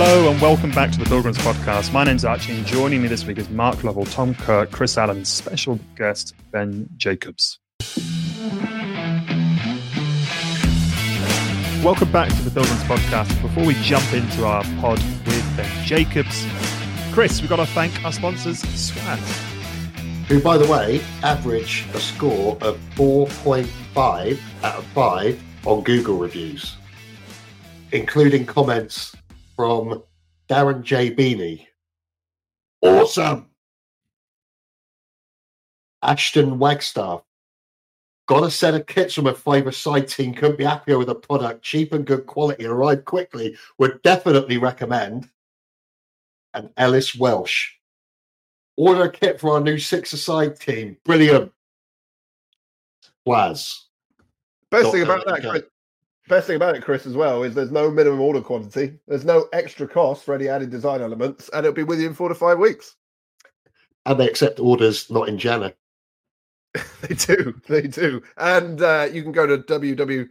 Hello and welcome back to the Pilgrims Podcast. My name's Archie, and joining me this week is Mark Lovell, Tom Kirk, Chris Allen, special guest Ben Jacobs. Welcome back to the Pilgrims Podcast. Before we jump into our pod with Ben Jacobs, Chris, we've got to thank our sponsors, Swaz. Who, by the way, average a score of 4.5 out of 5 on Google reviews, including comments from Darren J. Beanie. Awesome. Ashton Wagstaff. Got a set of kits from a five side team. Couldn't be happier with the product. Cheap and good quality. Arrived quickly. Would definitely recommend. And Ellis Welsh. Order a kit for our new six aside team. Brilliant. Was. Best thing about that, best thing about it, Chris, as well, is there's no minimum order quantity. There's no extra cost for any added design elements, and it'll be with you in four to five weeks. And they accept orders not in Jana. they do, they do. And uh, you can go to www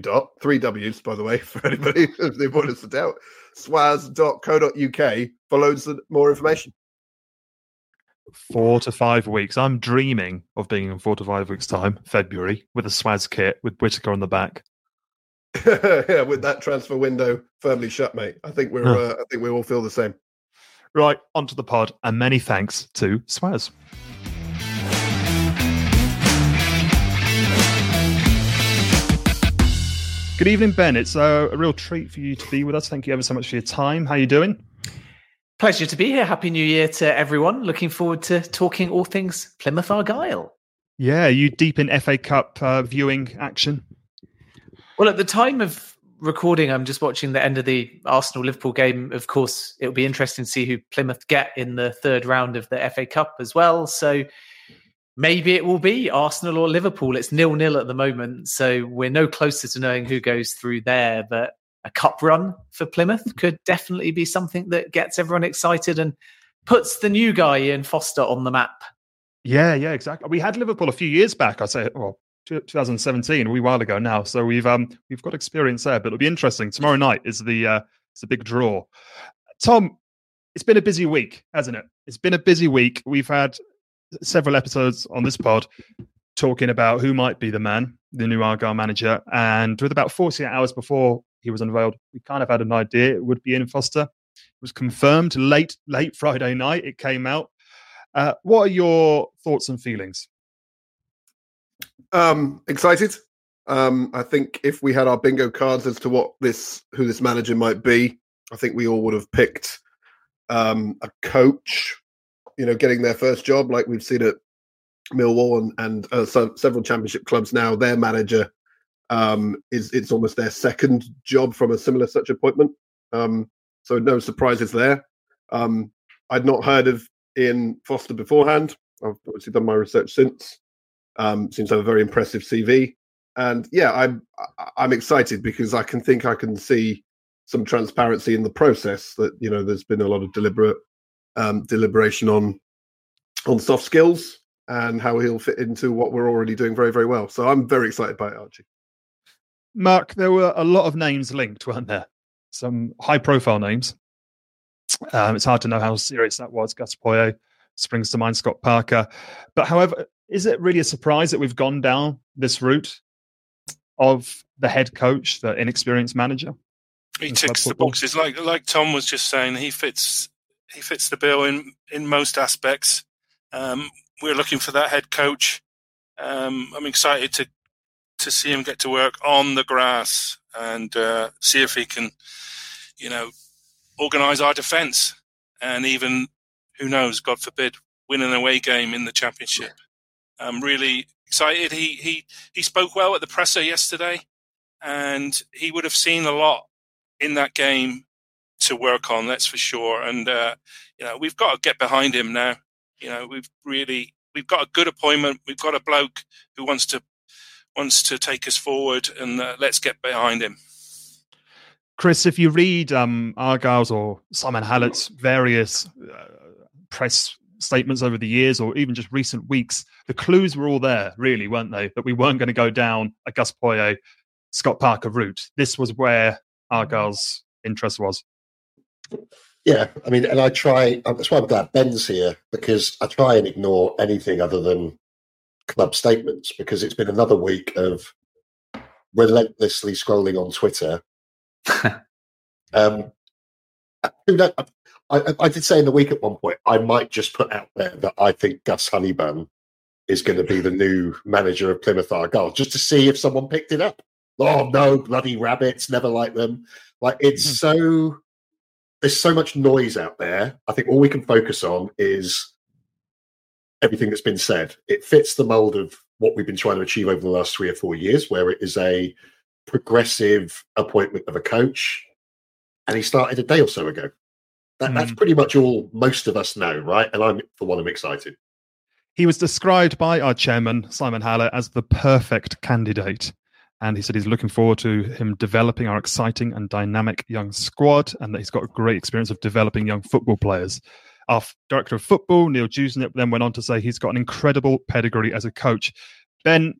dot three W's by the way for anybody if they want us to doubt swaz.co.uk for loads of more information. Four to five weeks. I'm dreaming of being in four to five weeks' time, February, with a Swaz kit with Whitaker on the back. Yeah, with that transfer window firmly shut, mate. I think we're Huh. uh, I think we all feel the same. Right, onto the pod, and many thanks to Swaz. Good evening, Ben. It's uh, a real treat for you to be with us. Thank you ever so much for your time. How are you doing? Pleasure to be here. Happy New Year to everyone. Looking forward to talking all things Plymouth Argyle. Yeah, you deep in FA Cup uh, viewing action? Well, at the time of recording, I'm just watching the end of the Arsenal Liverpool game. Of course, it'll be interesting to see who Plymouth get in the third round of the FA Cup as well. So maybe it will be Arsenal or Liverpool. It's nil nil at the moment. So we're no closer to knowing who goes through there. But a cup run for Plymouth could definitely be something that gets everyone excited and puts the new guy Ian Foster on the map. Yeah, yeah, exactly. We had Liverpool a few years back. I say, well, 2017, a wee while ago now. So we've um we've got experience there. But it'll be interesting. Tomorrow night is the uh, it's a big draw. Tom, it's been a busy week, hasn't it? It's been a busy week. We've had several episodes on this pod talking about who might be the man, the new Argyle manager, and with about 48 hours before he was unveiled, we kind of had an idea it would be Ian Foster. It was confirmed late late Friday night. It came out. Uh, what are your thoughts and feelings? Um, excited. Um, I think if we had our bingo cards as to what this who this manager might be, I think we all would have picked um, a coach. You know, getting their first job, like we've seen at Millwall and, and uh, so, several championship clubs now. Their manager um, is it's almost their second job from a similar such appointment. Um, so no surprises there. Um, I'd not heard of Ian Foster beforehand. I've obviously done my research since. Um, seems to have a very impressive CV, and yeah, I'm I'm excited because I can think I can see some transparency in the process. That you know, there's been a lot of deliberate um, deliberation on on soft skills and how he'll fit into what we're already doing very very well. So I'm very excited by it, Archie. Mark, there were a lot of names linked, weren't there? Some high profile names. Um, it's hard to know how serious that was. Gus Poyet springs to mind, Scott Parker. But however, is it really a surprise that we've gone down this route of the head coach, the inexperienced manager? He ticks the boxes like like Tom was just saying. He fits he fits the bill in in most aspects. Um, we're looking for that head coach. Um, I'm excited to to see him get to work on the grass and uh, see if he can, you know, organise our defence and even who knows, God forbid, win an away game in the championship. I'm really excited. He he he spoke well at the presser yesterday, and he would have seen a lot in that game to work on. That's for sure. And uh, you know, we've got to get behind him now. You know, we've really we've got a good appointment. We've got a bloke who wants to wants to take us forward, and uh, let's get behind him. Chris, if you read um, Argyle's or Simon Hallett's various uh, press statements over the years, or even just recent weeks, the clues were all there, really, weren't they? That we weren't going to go down a Gus Poyet, Scott Parker route. This was where Argyle's interest was. Yeah, I mean, and I try. That's why I'm glad Ben's here because I try and ignore anything other than club statements because it's been another week of relentlessly scrolling on Twitter. um, who know- I, I, I did say in the week at one point I might just put out there that I think Gus Honeybun is going to be the new manager of Plymouth Argyle, just to see if someone picked it up. Oh no, bloody rabbits! Never like them. Like it's Hmm. so there's so much noise out there. I think all we can focus on is everything that's been said. It fits the mold of what we've been trying to achieve over the last three or four years, where it is a progressive appointment of a coach, and he started a day or so ago. That, That's mm. pretty much all most of us know, right? And I'm, for one, I'm excited. He was described by our chairman, Simon Hallett, as the perfect candidate. And he said he's looking forward to him developing our exciting and dynamic young squad, and that he's got a great experience of developing young football players. Our director of football, Neil Dewsnip, then went on to say he's got an incredible pedigree as a coach. Ben,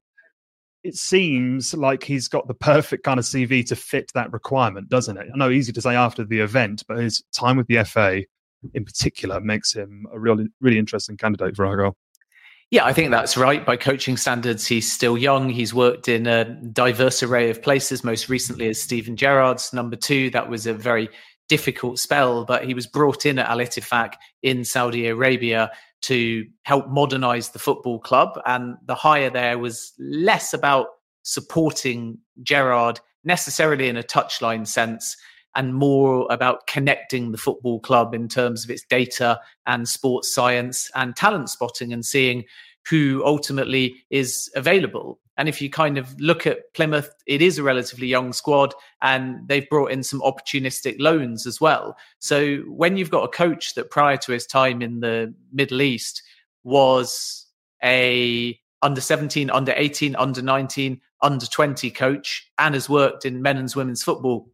it seems like he's got the perfect kind of CV to fit that requirement, doesn't it? I know easy to say after the event, but his time with the FA in particular makes him a really, really interesting candidate for Argyle. Yeah, I think that's right. By coaching standards, he's still young. He's worked in a diverse array of places, most recently as Steven Gerrard's number two. That was a very difficult spell, but he was brought in at Al Ittifaq in Saudi Arabia to help modernize the football club. And the hire there was less about supporting Gerrard necessarily in a touchline sense and more about connecting the football club in terms of its data and sports science and talent spotting and seeing who ultimately is available. And if you kind of look at Plymouth, it is a relatively young squad and they've brought in some opportunistic loans as well. So when you've got a coach that prior to his time in the Middle East was a under 17, under 18, under 19, under 20 coach and has worked in men and women's football,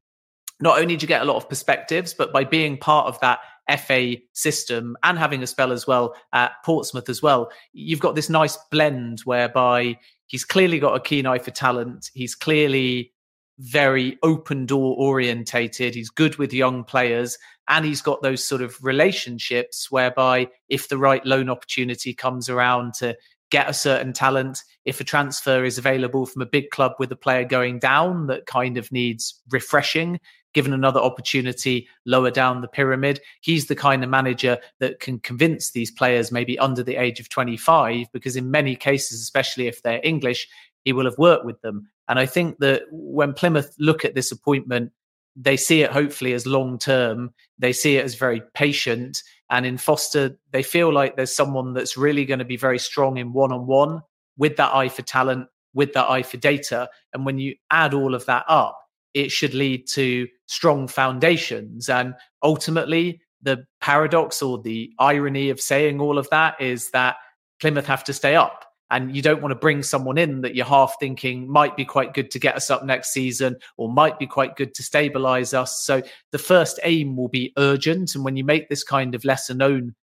not only do you get a lot of perspectives, but by being part of that FA system and having a spell as well at Portsmouth as well, you've got this nice blend whereby he's clearly got a keen eye for talent. He's clearly very open door orientated. He's good with young players and he's got those sort of relationships whereby if the right loan opportunity comes around to get a certain talent, if a transfer is available from a big club with a player going down that kind of needs refreshing, given another opportunity lower down the pyramid. He's the kind of manager that can convince these players, maybe under the age of 25, because in many cases, especially if they're English, he will have worked with them. And I think that when Plymouth look at this appointment, they see it hopefully as long term. They see it as very patient. And in Foster, they feel like there's someone that's really going to be very strong in one on one with that eye for talent, with that eye for data. And when you add all of that up, it should lead to strong foundations. And ultimately, the paradox or the irony of saying all of that is that Plymouth have to stay up. And you don't want to bring someone in that you're half thinking might be quite good to get us up next season or might be quite good to stabilize us. So the first aim will be urgent. And when you make this kind of lesser known,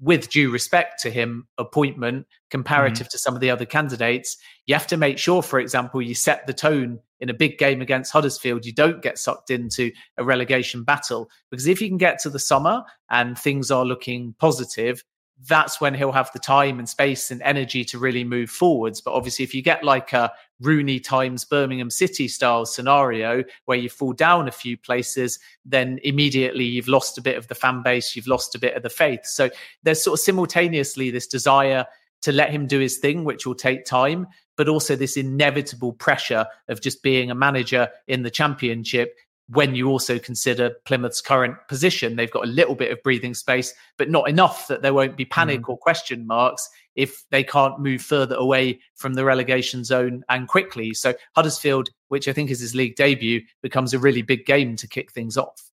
with due respect to him, appointment comparative mm-hmm. to some of the other candidates, you have to make sure, for example, you set the tone in a big game against Huddersfield. You don't get sucked into a relegation battle because if you can get to the summer and things are looking positive, that's when he'll have the time and space and energy to really move forwards. But obviously, if you get like a Rooney times Birmingham City style scenario where you fall down a few places, then immediately you've lost a bit of the fan base, you've lost a bit of the faith. So there's sort of simultaneously this desire to let him do his thing, which will take time, but also this inevitable pressure of just being a manager in the championship when you also consider Plymouth's current position. They've got a little bit of breathing space, but not enough that there won't be panic mm. or question marks if they can't move further away from the relegation zone and quickly. So Huddersfield, which I think is his league debut, becomes a really big game to kick things off.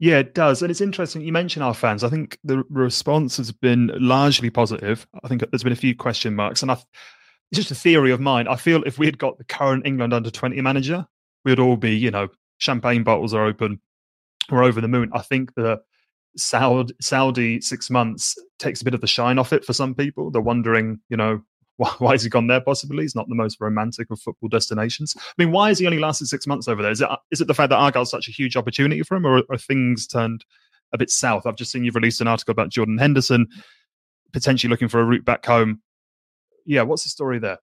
Yeah, it does. And it's interesting. You mentioned our fans. I think the response has been largely positive. I think there's been a few question marks. And I, it's just a theory of mine. I feel if we had got the current England under 20 manager, we'd all be, you know, champagne bottles are open. We're over the moon. I think the Saudi, Saudi six months takes a bit of the shine off it for some people. They're wondering, you know, why, why has he gone there? Possibly, it's not the most romantic of football destinations. I mean, why has he only lasted six months over there? Is it uh, is it the fact that Argyle's such a huge opportunity for him, or are things turned a bit south. I've just seen you've released an article about Jordan Henderson potentially looking for a route back home. Yeah, what's the story there?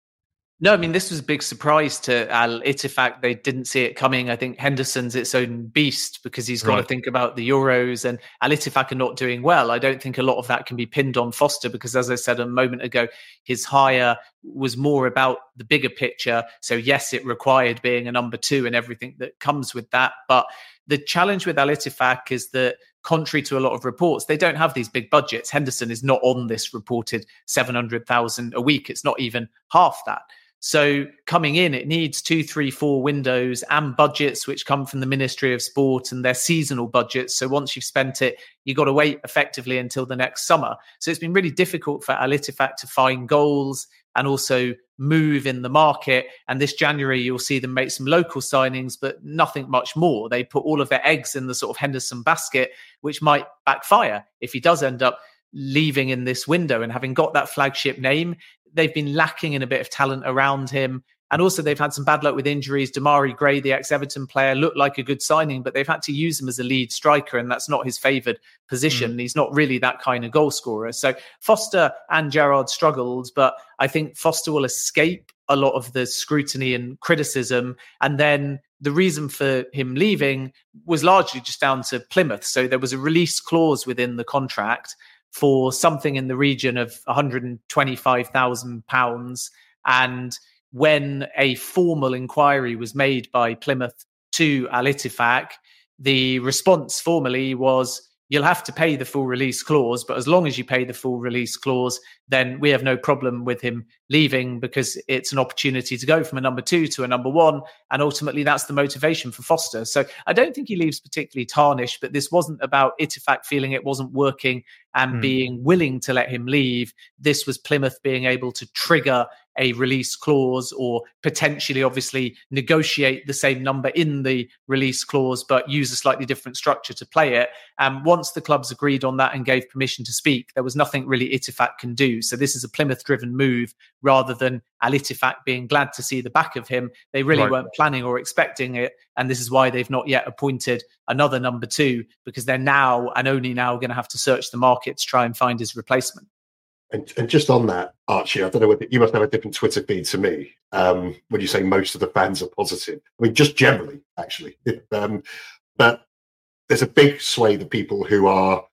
No, I mean this was a big surprise to Al Ittifaq. They didn't see it coming. I think Henderson's its own beast because he's got right. to think about the Euros and Al Ittifaq are not doing well. I don't think a lot of that can be pinned on Foster because, as I said a moment ago, his hire was more about the bigger picture. So yes, it required being a number two and everything that comes with that. But the challenge with Al Ittifaq is that contrary to a lot of reports, they don't have these big budgets. Henderson is not on this reported 700,000 a week. It's not even half that. So coming in, it needs two, three, four windows and budgets which come from the Ministry of Sport and their seasonal budgets. So once you've spent it, you've got to wait effectively until the next summer. So it's been really difficult for Al to find goals and also move in the market. And this January, you'll see them make some local signings, but nothing much more. They put all of their eggs in the sort of Henderson basket, which might backfire if he does end up leaving in this window and having got that flagship name they've been lacking in a bit of talent around him. And also, they've had some bad luck with injuries. Demarai Gray, the ex Everton player, looked like a good signing, but they've had to use him as a lead striker, and that's not his favoured position. Mm. He's not really that kind of goal scorer. So Foster and Gerrard struggled, but I think Foster will escape a lot of the scrutiny and criticism. And then the reason for him leaving was largely just down to Plymouth. So there was a release clause within the contract for something in the region of 125,000 pounds. And when a formal inquiry was made by Plymouth to Al Ittifaq, the response formally was you'll have to pay the full release clause. But as long as you pay the full release clause, then we have no problem with him leaving because it's an opportunity to go from a number two to a number one. And ultimately, that's the motivation for Foster. So I don't think he leaves particularly tarnished, but this wasn't about Ittifaq feeling it wasn't working and mm. being willing to let him leave. This was Plymouth being able to trigger a release clause or potentially, obviously, negotiate the same number in the release clause, but use a slightly different structure to play it. And once the clubs agreed on that and gave permission to speak, there was nothing really Ittifaq can do. So this is a Plymouth driven move rather than Al Ittifaq being glad to see the back of him. They really right. weren't planning or expecting it. And this is why they've not yet appointed another number two, because they're now and only now going to have to search the market to try and find his replacement. And, and just on that, Archie, I don't know whether you must have a different Twitter feed to me um, when you say most of the fans are positive. I mean, just generally, actually. um, but there's a big swathe of people who are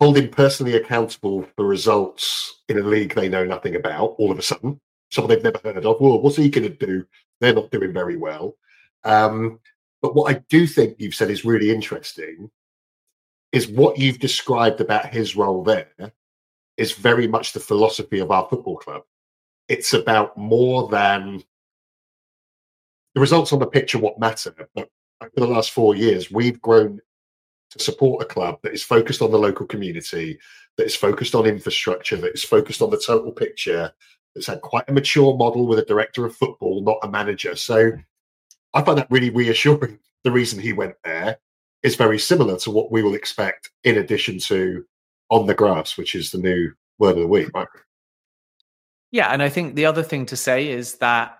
holding personally accountable for results in a league they know nothing about all of a sudden, someone they've never heard of. Well, what's he going to do? They're not doing very well. Um, but what I do think you've said is really interesting is what you've described about his role there is very much the philosophy of our football club. It's about more than the results on the pitch are what matter. But over the last four years, we've grown to support a club that is focused on the local community, that is focused on infrastructure, that is focused on the total picture, that's had quite a mature model with a director of football, not a manager. So I find that really reassuring. The reason he went there is very similar to what we will expect in addition to on the grass, which is the new word of the week, right? Yeah, and I think the other thing to say is that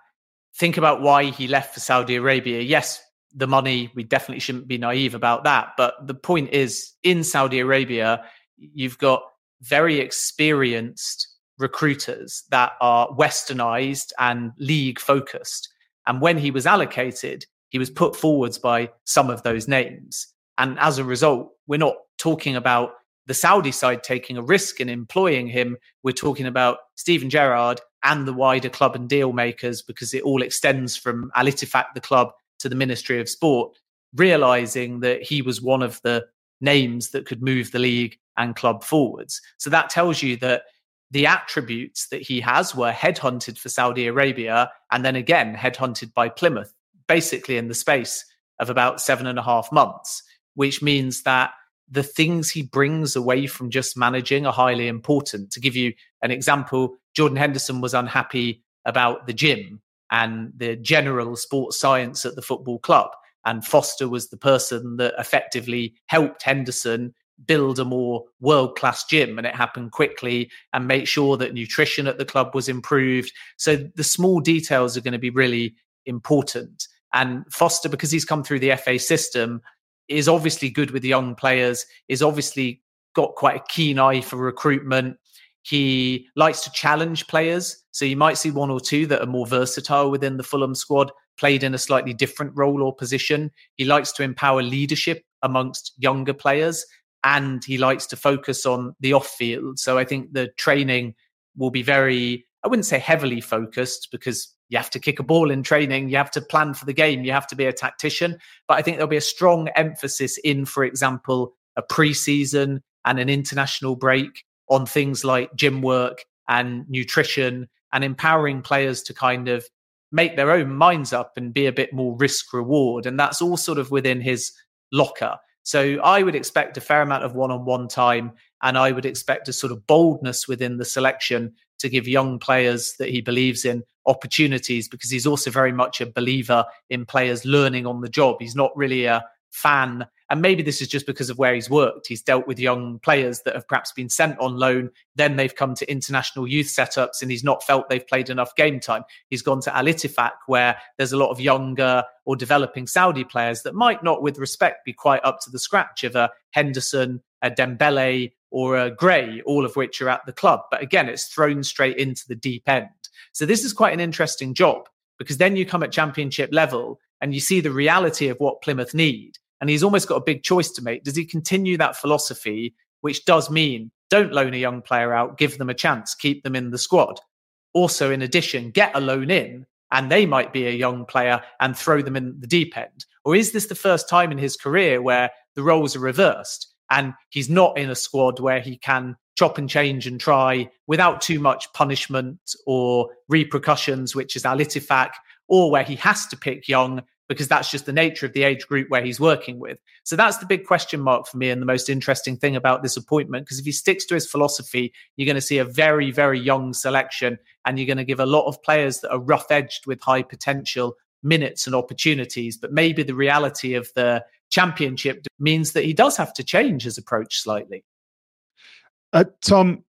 think about why he left for Saudi Arabia. Yes, the money, we definitely shouldn't be naive about that. But the point is, in Saudi Arabia, you've got very experienced recruiters that are westernized and league focused. And when he was allocated, he was put forwards by some of those names. And as a result, we're not talking about the Saudi side taking a risk in employing him. We're talking about Steven Gerrard and the wider club and deal makers because it all extends from Al Ittifaq, the club, to the Ministry of Sport, realizing that he was one of the names that could move the league and club forwards. So that tells you that the attributes that he has were headhunted for Saudi Arabia and then again headhunted by Plymouth, basically in the space of about seven and a half months which means that the things he brings away from just managing are highly important. To give you an example, Jordan Henderson was unhappy about the gym and the general sports science at the football club. And Foster was the person that effectively helped Henderson build a more world class gym and it happened quickly and make sure that nutrition at the club was improved. So the small details are going to be really important. And Foster, because he's come through the FA system, is obviously good with young players, is obviously got quite a keen eye for recruitment. He likes to challenge players. So you might see one or two that are more versatile within the Fulham squad, played in a slightly different role or position. He likes to empower leadership amongst younger players and he likes to focus on the off field. So I think the training will be very, I wouldn't say heavily focused because you have to kick a ball in training, you have to plan for the game, you have to be a tactician. But I think there'll be a strong emphasis in, for example, a preseason and an international break on things like gym work and nutrition and empowering players to kind of make their own minds up and be a bit more risk reward. And that's all sort of within his locker. So I would expect a fair amount of one on one time. And I would expect a sort of boldness within the selection to give young players that he believes in opportunities because he's also very much a believer in players learning on the job. He's not really a fan and maybe this is just because of where he's worked. He's dealt with young players that have perhaps been sent on loan. Then they've come to international youth setups and he's not felt they've played enough game time. He's gone to Al Ittifaq, where there's a lot of younger or developing Saudi players that might not, with respect, be quite up to the scratch of a Henderson, a Dembele, or a Gray, all of which are at the club. But again, it's thrown straight into the deep end. So this is quite an interesting job because then you come at championship level and you see the reality of what Plymouth need and he's almost got a big choice to make. Does he continue that philosophy, which does mean don't loan a young player out, give them a chance, keep them in the squad? Also, in addition, get a loan in and they might be a young player and throw them in the deep end? Or is this the first time in his career where the roles are reversed and he's not in a squad where he can chop and change and try without too much punishment or repercussions, which is Al Ittifaq, or where he has to pick young because that's just the nature of the age group where he's working with. So that's the big question mark for me and the most interesting thing about this appointment. Because if he sticks to his philosophy, you're going to see a very, very young selection and you're going to give a lot of players that are rough edged with high potential minutes and opportunities. But maybe the reality of the championship means that he does have to change his approach slightly. Uh, Tom,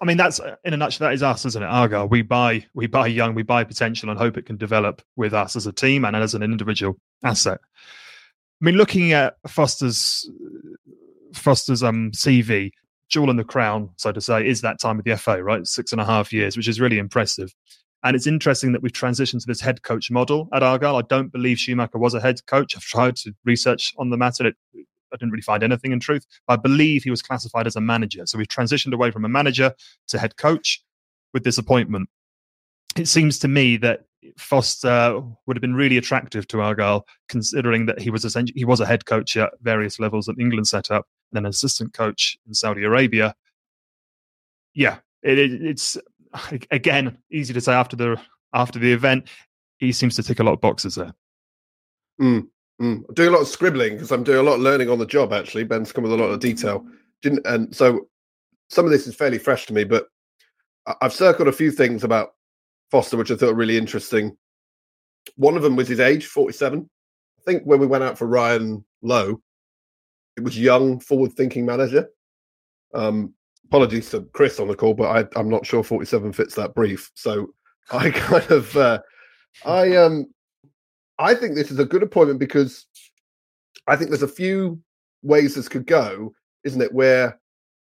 I mean, that's in a nutshell. That is us, isn't it? Argyle. We buy, we buy young, we buy potential, and hope it can develop with us as a team and as an individual asset. I mean, looking at Foster's Foster's um CV, jewel in the crown, so to say, is that time with the FA, right? Six and a half years, which is really impressive. And it's interesting that we've transitioned to this head coach model at Argyle. I don't believe Schumacher was a head coach. I've tried to research on the matter. It I didn't really find anything in truth. I believe he was classified as a manager. So we've transitioned away from a manager to head coach with this appointment. It seems to me that Foster would have been really attractive to Argyle, considering that he was essentially he was a head coach at various levels at England setup, and then an assistant coach in Saudi Arabia. Yeah, it, it's again easy to say after the after the event. He seems to tick a lot of boxes there. Mm. Mm. I'm doing a lot of scribbling because I'm doing a lot of learning on the job. Actually, Ben's come with a lot of detail. Didn't and so some of this is fairly fresh to me, but I've circled a few things about Foster which I thought were really interesting. One of them was his age, 47. I think when we went out for Ryan Lowe, it was young, forward-thinking manager. Um, apologies to Chris on the call, but I, I'm not sure 47 fits that brief. So I kind of, uh, I um, I think this is a good appointment because I think there's a few ways this could go, isn't it? Where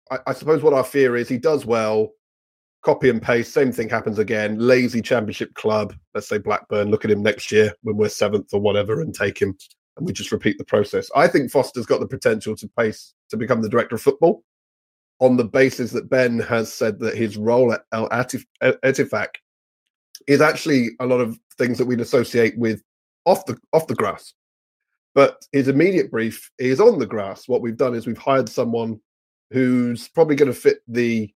I, I, suppose what our fear is he does well, copy and paste, same thing happens again. Lazy championship club, let's say Blackburn, look at him next year when we're seventh or whatever and take him and we just repeat the process. I think Foster's got the potential to pace to become the director of football on the basis that Ben has said that his role at Al Ittifaq is actually a lot of things that we'd associate with off the off the grass. But his immediate brief is on the grass. What we've done is we've hired someone who's probably going to fit the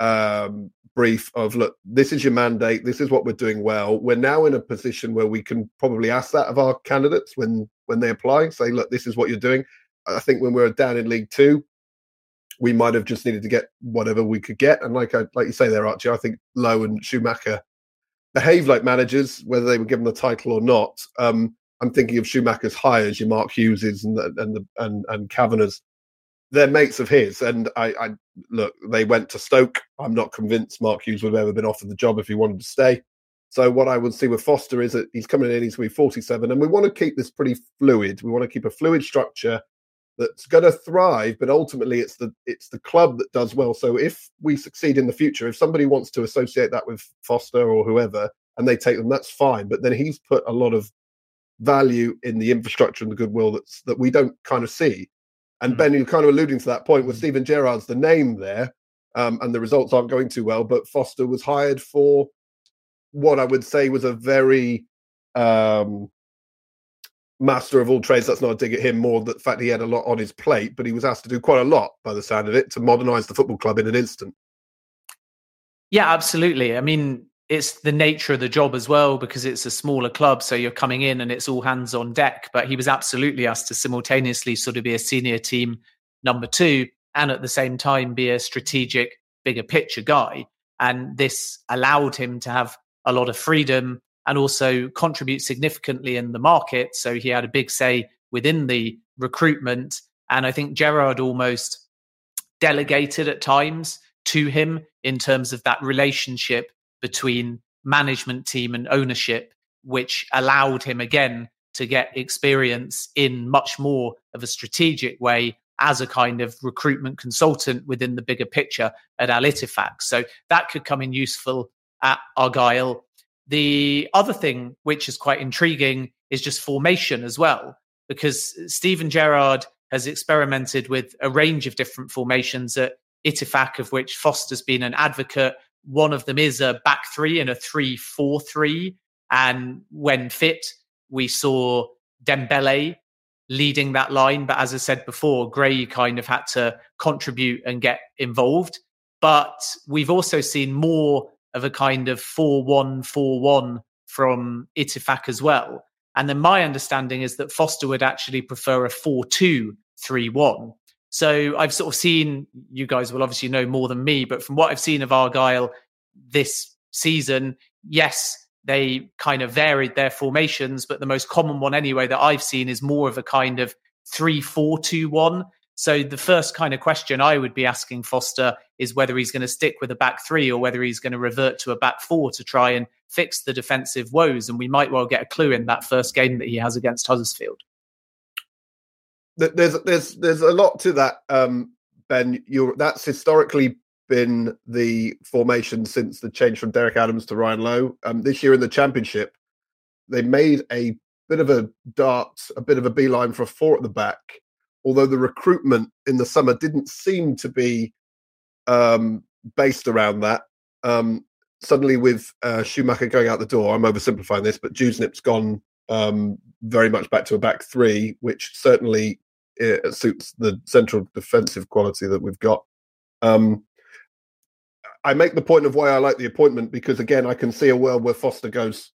um, brief of look, this is your mandate, this is what we're doing well. We're now in a position where we can probably ask that of our candidates when when they apply, say, look, this is what you're doing. I think when we are down in League Two, we might have just needed to get whatever we could get. And like I like you say there, Archie, I think Lowe and Schumacher behave like managers, whether they were given the title or not. Um, I'm thinking of Schumacher's hires, your Mark Hugheses and the, and the, and and Kavanagh's. They're mates of his, and I, I look. They went to Stoke. I'm not convinced Mark Hughes would have ever been offered the job if he wanted to stay. So what I would see with Foster is that he's coming in, he's going to be 47, and we want to keep this pretty fluid. We want to keep a fluid structure that's going to thrive, but ultimately it's the it's the club that does well. So if we succeed in the future, if somebody wants to associate that with Foster or whoever, and they take them, that's fine. But then he's put a lot of value in the infrastructure and the goodwill that's that we don't kind of see. And mm-hmm. Ben, you're kind of alluding to that point with Steven Gerrard's the name there, um, and the results aren't going too well. But Foster was hired for what I would say was a very um, master of all trades. That's not a dig at him. More the fact he had a lot on his plate, but he was asked to do quite a lot by the sound of it to modernise the football club in an instant. Yeah, absolutely. I mean, it's the nature of the job as well because it's a smaller club so you're coming in and it's all hands on deck but he was absolutely asked to simultaneously sort of be a senior team number 2 and at the same time be a strategic bigger picture guy and this allowed him to have a lot of freedom and also contribute significantly in the market so he had a big say within the recruitment and i think Gerrard almost delegated at times to him in terms of that relationship between management team and ownership, which allowed him again to get experience in much more of a strategic way as a kind of recruitment consultant within the bigger picture at Al Ittifaq. So that could come in useful at Argyle. The other thing, which is quite intriguing, is just formation as well, because Steven Gerrard has experimented with a range of different formations at Ittifaq, of which Foster's been an advocate. One of them is a back three and a three four three. And when fit, we saw Dembele leading that line. But as I said before, Gray kind of had to contribute and get involved. But we've also seen more of a kind of 4 1 4 1 from Ittifaq as well. And then my understanding is that Foster would actually prefer a 4 2 3 1. So I've sort of seen, you guys will obviously know more than me, but from what I've seen of Argyle this season, yes, they kind of varied their formations, but the most common one anyway that I've seen is more of a kind of 3 4 2 1. So the first kind of question I would be asking Foster is whether he's going to stick with a back three or whether he's going to revert to a back four to try and fix the defensive woes. And we might well get a clue in that first game that he has against Huddersfield there's there's there's a lot to that, um, Ben. You're that's historically been the formation since the change from Derek Adams to Ryan Lowe. Um, this year in the championship, they made a bit of a dart, a bit of a beeline for a four at the back. Although the recruitment in the summer didn't seem to be um, based around that. Um, suddenly, with uh, Schumacher going out the door, I'm oversimplifying this, but Dewsnip's gone um, very much back to a back three, which certainly it suits the central defensive quality that we've got. Um, I make the point of why I like the appointment because again, I can see a world where Foster goes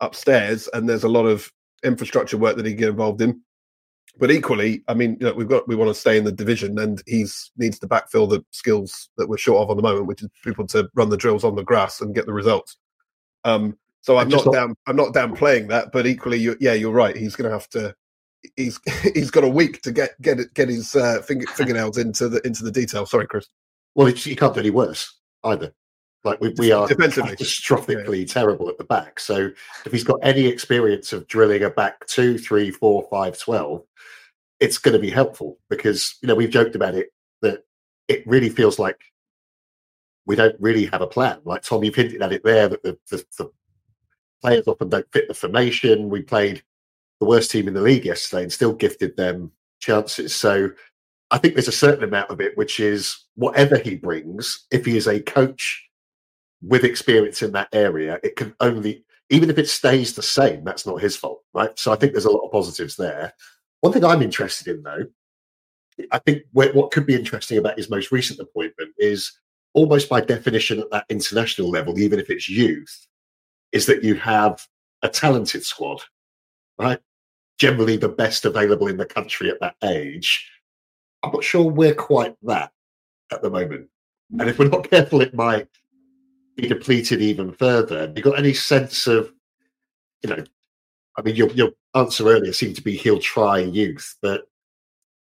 upstairs and there's a lot of infrastructure work that he get involved in. But equally, I mean, you know, we've got we want to stay in the division, and he's needs to backfill the skills that we're short of on the moment, which is people to run the drills on the grass and get the results. Um, so I'm not down. I'm not downplaying that, but equally, you, yeah, you're right. He's going to have to he's he's got a week to get get it, get his uh, finger, fingernails into the into the detail. Sorry, Chris. Well, he can't do any worse either. Like we, we are catastrophically yeah. terrible at the back. So if he's got any experience of drilling a back two, three, four, five, twelve, it's going to be helpful because you know we've joked about it that it really feels like we don't really have a plan. Like Tom, you've hinted at it there that the, the, the players often don't fit the formation. We played the worst team in the league yesterday and still gifted them chances. So I think there's a certain amount of it, which is whatever he brings, if he is a coach with experience in that area, it can only, even if it stays the same, that's not his fault, right? So I think there's a lot of positives there. One thing I'm interested in, though, I think what could be interesting about his most recent appointment is almost by definition at that international level, even if it's youth, is that you have a talented squad right? Generally the best available in the country at that age. I'm not sure we're quite that at the moment. And if we're not careful, it might be depleted even further. Have you got any sense of, you know, I mean, your, your answer earlier seemed to be he'll try youth, but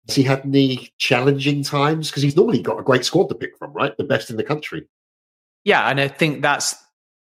has he had any challenging times? Because he's normally got a great squad to pick from, right? The best in the country. Yeah, and I think that's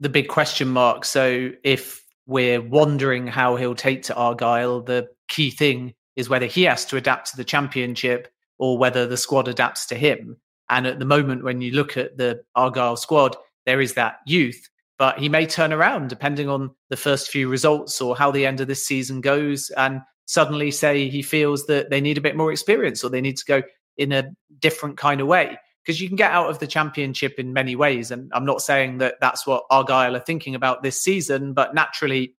the big question mark. So if we're wondering how he'll take to Argyle, the key thing is whether he has to adapt to the championship or whether the squad adapts to him. And at the moment, when you look at the Argyle squad, there is that youth, but he may turn around depending on the first few results or how the end of this season goes and suddenly say he feels that they need a bit more experience or they need to go in a different kind of way because you can get out of the championship in many ways. And I'm not saying that that's what Argyle are thinking about this season, but naturally,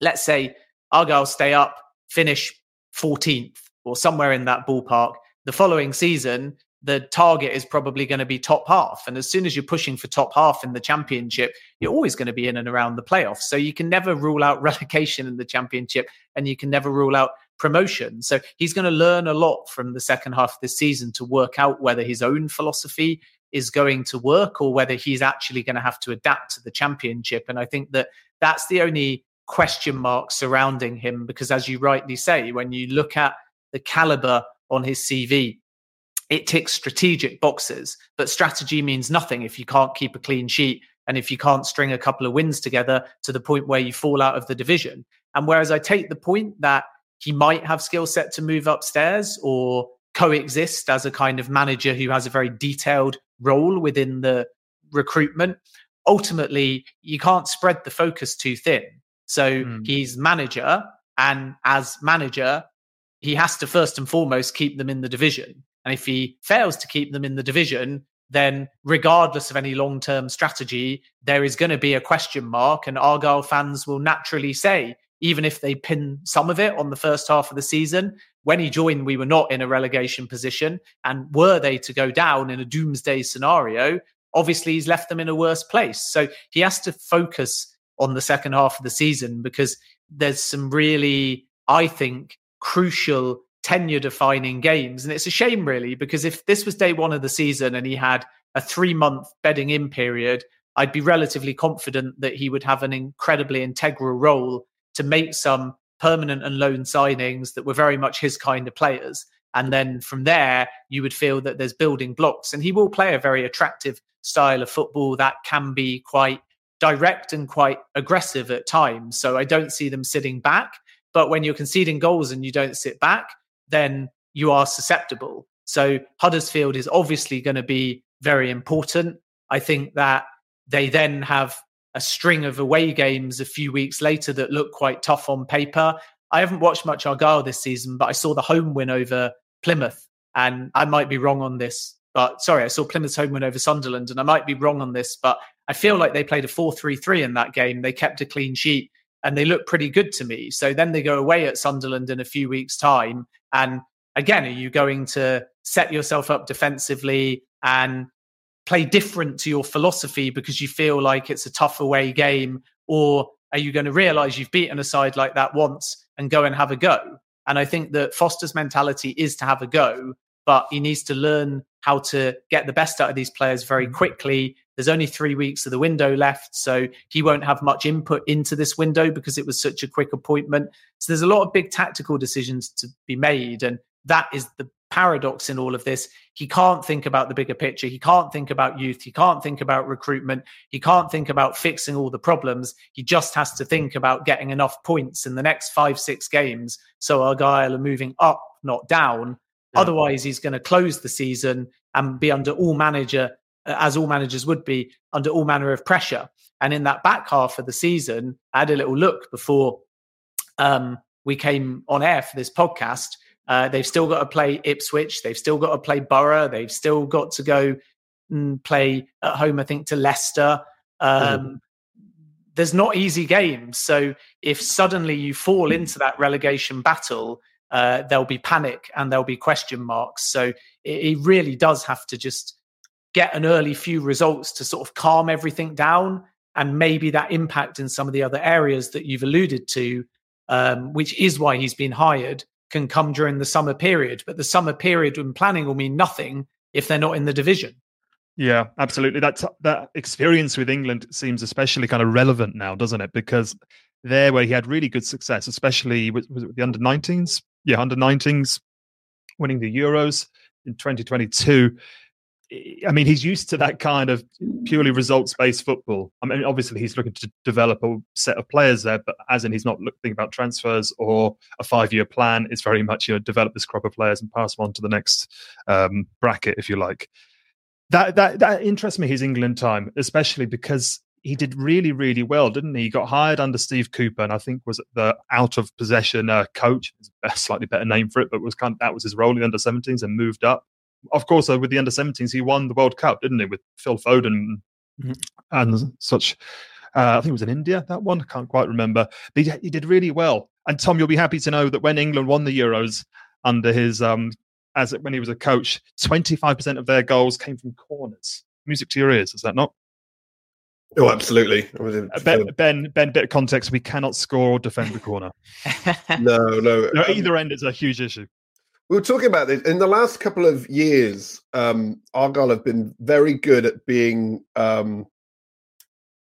let's say Argyle stay up, finish 14th or somewhere in that ballpark. The following season, the target is probably going to be top half. And as soon as you're pushing for top half in the championship, you're always going to be in and around the playoffs. So you can never rule out relegation in the championship and you can never rule out promotion. So he's going to learn a lot from the second half of this season to work out whether his own philosophy is going to work or whether he's actually going to have to adapt to the championship. And I think that that's the only question mark surrounding him because, as you rightly say, when you look at the caliber on his CV, it ticks strategic boxes, but strategy means nothing if you can't keep a clean sheet and if you can't string a couple of wins together to the point where you fall out of the division. And whereas I take the point that he might have skill set to move upstairs or coexist as a kind of manager who has a very detailed role within the recruitment. Ultimately, you can't spread the focus too thin. So mm. he's manager, and as manager, he has to first and foremost keep them in the division. And if he fails to keep them in the division, then regardless of any long term strategy, there is going to be a question mark. And Argyle fans will naturally say, even if they pin some of it on the first half of the season. When he joined, we were not in a relegation position. And were they to go down in a doomsday scenario, obviously he's left them in a worse place. So he has to focus on the second half of the season because there's some really, I think, crucial tenure defining games. And it's a shame, really, because if this was day one of the season and he had a three month bedding in period, I'd be relatively confident that he would have an incredibly integral role to make some permanent and loan signings that were very much his kind of players. And then from there, you would feel that there's building blocks. And he will play a very attractive style of football that can be quite direct and quite aggressive at times. So I don't see them sitting back. But when you're conceding goals and you don't sit back, then you are susceptible. So Huddersfield is obviously going to be very important. I think that they then have a string of away games a few weeks later that look quite tough on paper. I haven't watched much Argyle this season, but I saw the home win over Plymouth, and I might be wrong on this. But sorry, I saw Plymouth's home win over Sunderland, and I might be wrong on this, but I feel like they played a 4 3 3 in that game. They kept a clean sheet and they look pretty good to me. So then they go away at Sunderland in a few weeks' time. And again, are you going to set yourself up defensively and play different to your philosophy because you feel like it's a tough away game? Or are you going to realize you've beaten a side like that once and go and have a go? And I think that Foster's mentality is to have a go, but he needs to learn how to get the best out of these players very mm. quickly. There's only three weeks of the window left, so he won't have much input into this window because it was such a quick appointment. So there's a lot of big tactical decisions to be made. And that is the paradox in all of this. He can't think about the bigger picture. He can't think about youth. He can't think about recruitment. He can't think about fixing all the problems. He just has to think about getting enough points in the next five, six games. So Argyle are moving up, not down. Yeah. Otherwise, he's going to close the season and be under all manager, as all managers would be, under all manner of pressure. And in that back half of the season, I had a little look before um, we came on air for this podcast uh, they've still got to play Ipswich. They've still got to play Borough. They've still got to go and play at home, I think, to Leicester. Um, mm. There's not easy games. So if suddenly you fall into that relegation battle, uh, there'll be panic and there'll be question marks. So it, it really does have to just get an early few results to sort of calm everything down and maybe that impact in some of the other areas that you've alluded to, um, which is why he's been hired, can come during the summer period. But the summer period when planning will mean nothing if they're not in the division. Yeah, absolutely. That that experience with England seems especially kind of relevant now, doesn't it? Because there, where he had really good success, especially with, with the under 19s, yeah, under 19s, winning the Euros in 2022. I mean, he's used to that kind of purely results based football. I mean, obviously he's looking to develop a set of players there, but as in he's not looking about transfers or a five year plan. It's very much you know develop this crop of players and pass them on to the next um, bracket, if you like. That that that interests me his England time, especially because he did really, really well, didn't he? He got hired under Steve Cooper, and I think was the out of possession uh, coach, a slightly better name for it, but was kind of, that was his role in the under 17s and moved up. Of course, uh, with the under 17s, he won the World Cup, didn't he, with Phil Foden mm-hmm. and such. Uh, I think it was in India that one. I can't quite remember. But he, he, did really well. And Tom, you'll be happy to know that when England won the Euros under his um, as when he was a coach, 25% of their goals came from corners. Music to your ears, is that not? Oh, absolutely. Uh, ben, ben, ben, bit of context: we cannot score or defend the corner. no, no. no. Either end is a huge issue. We were talking about this in the last couple of years. Um, Argyle have been very good at being um,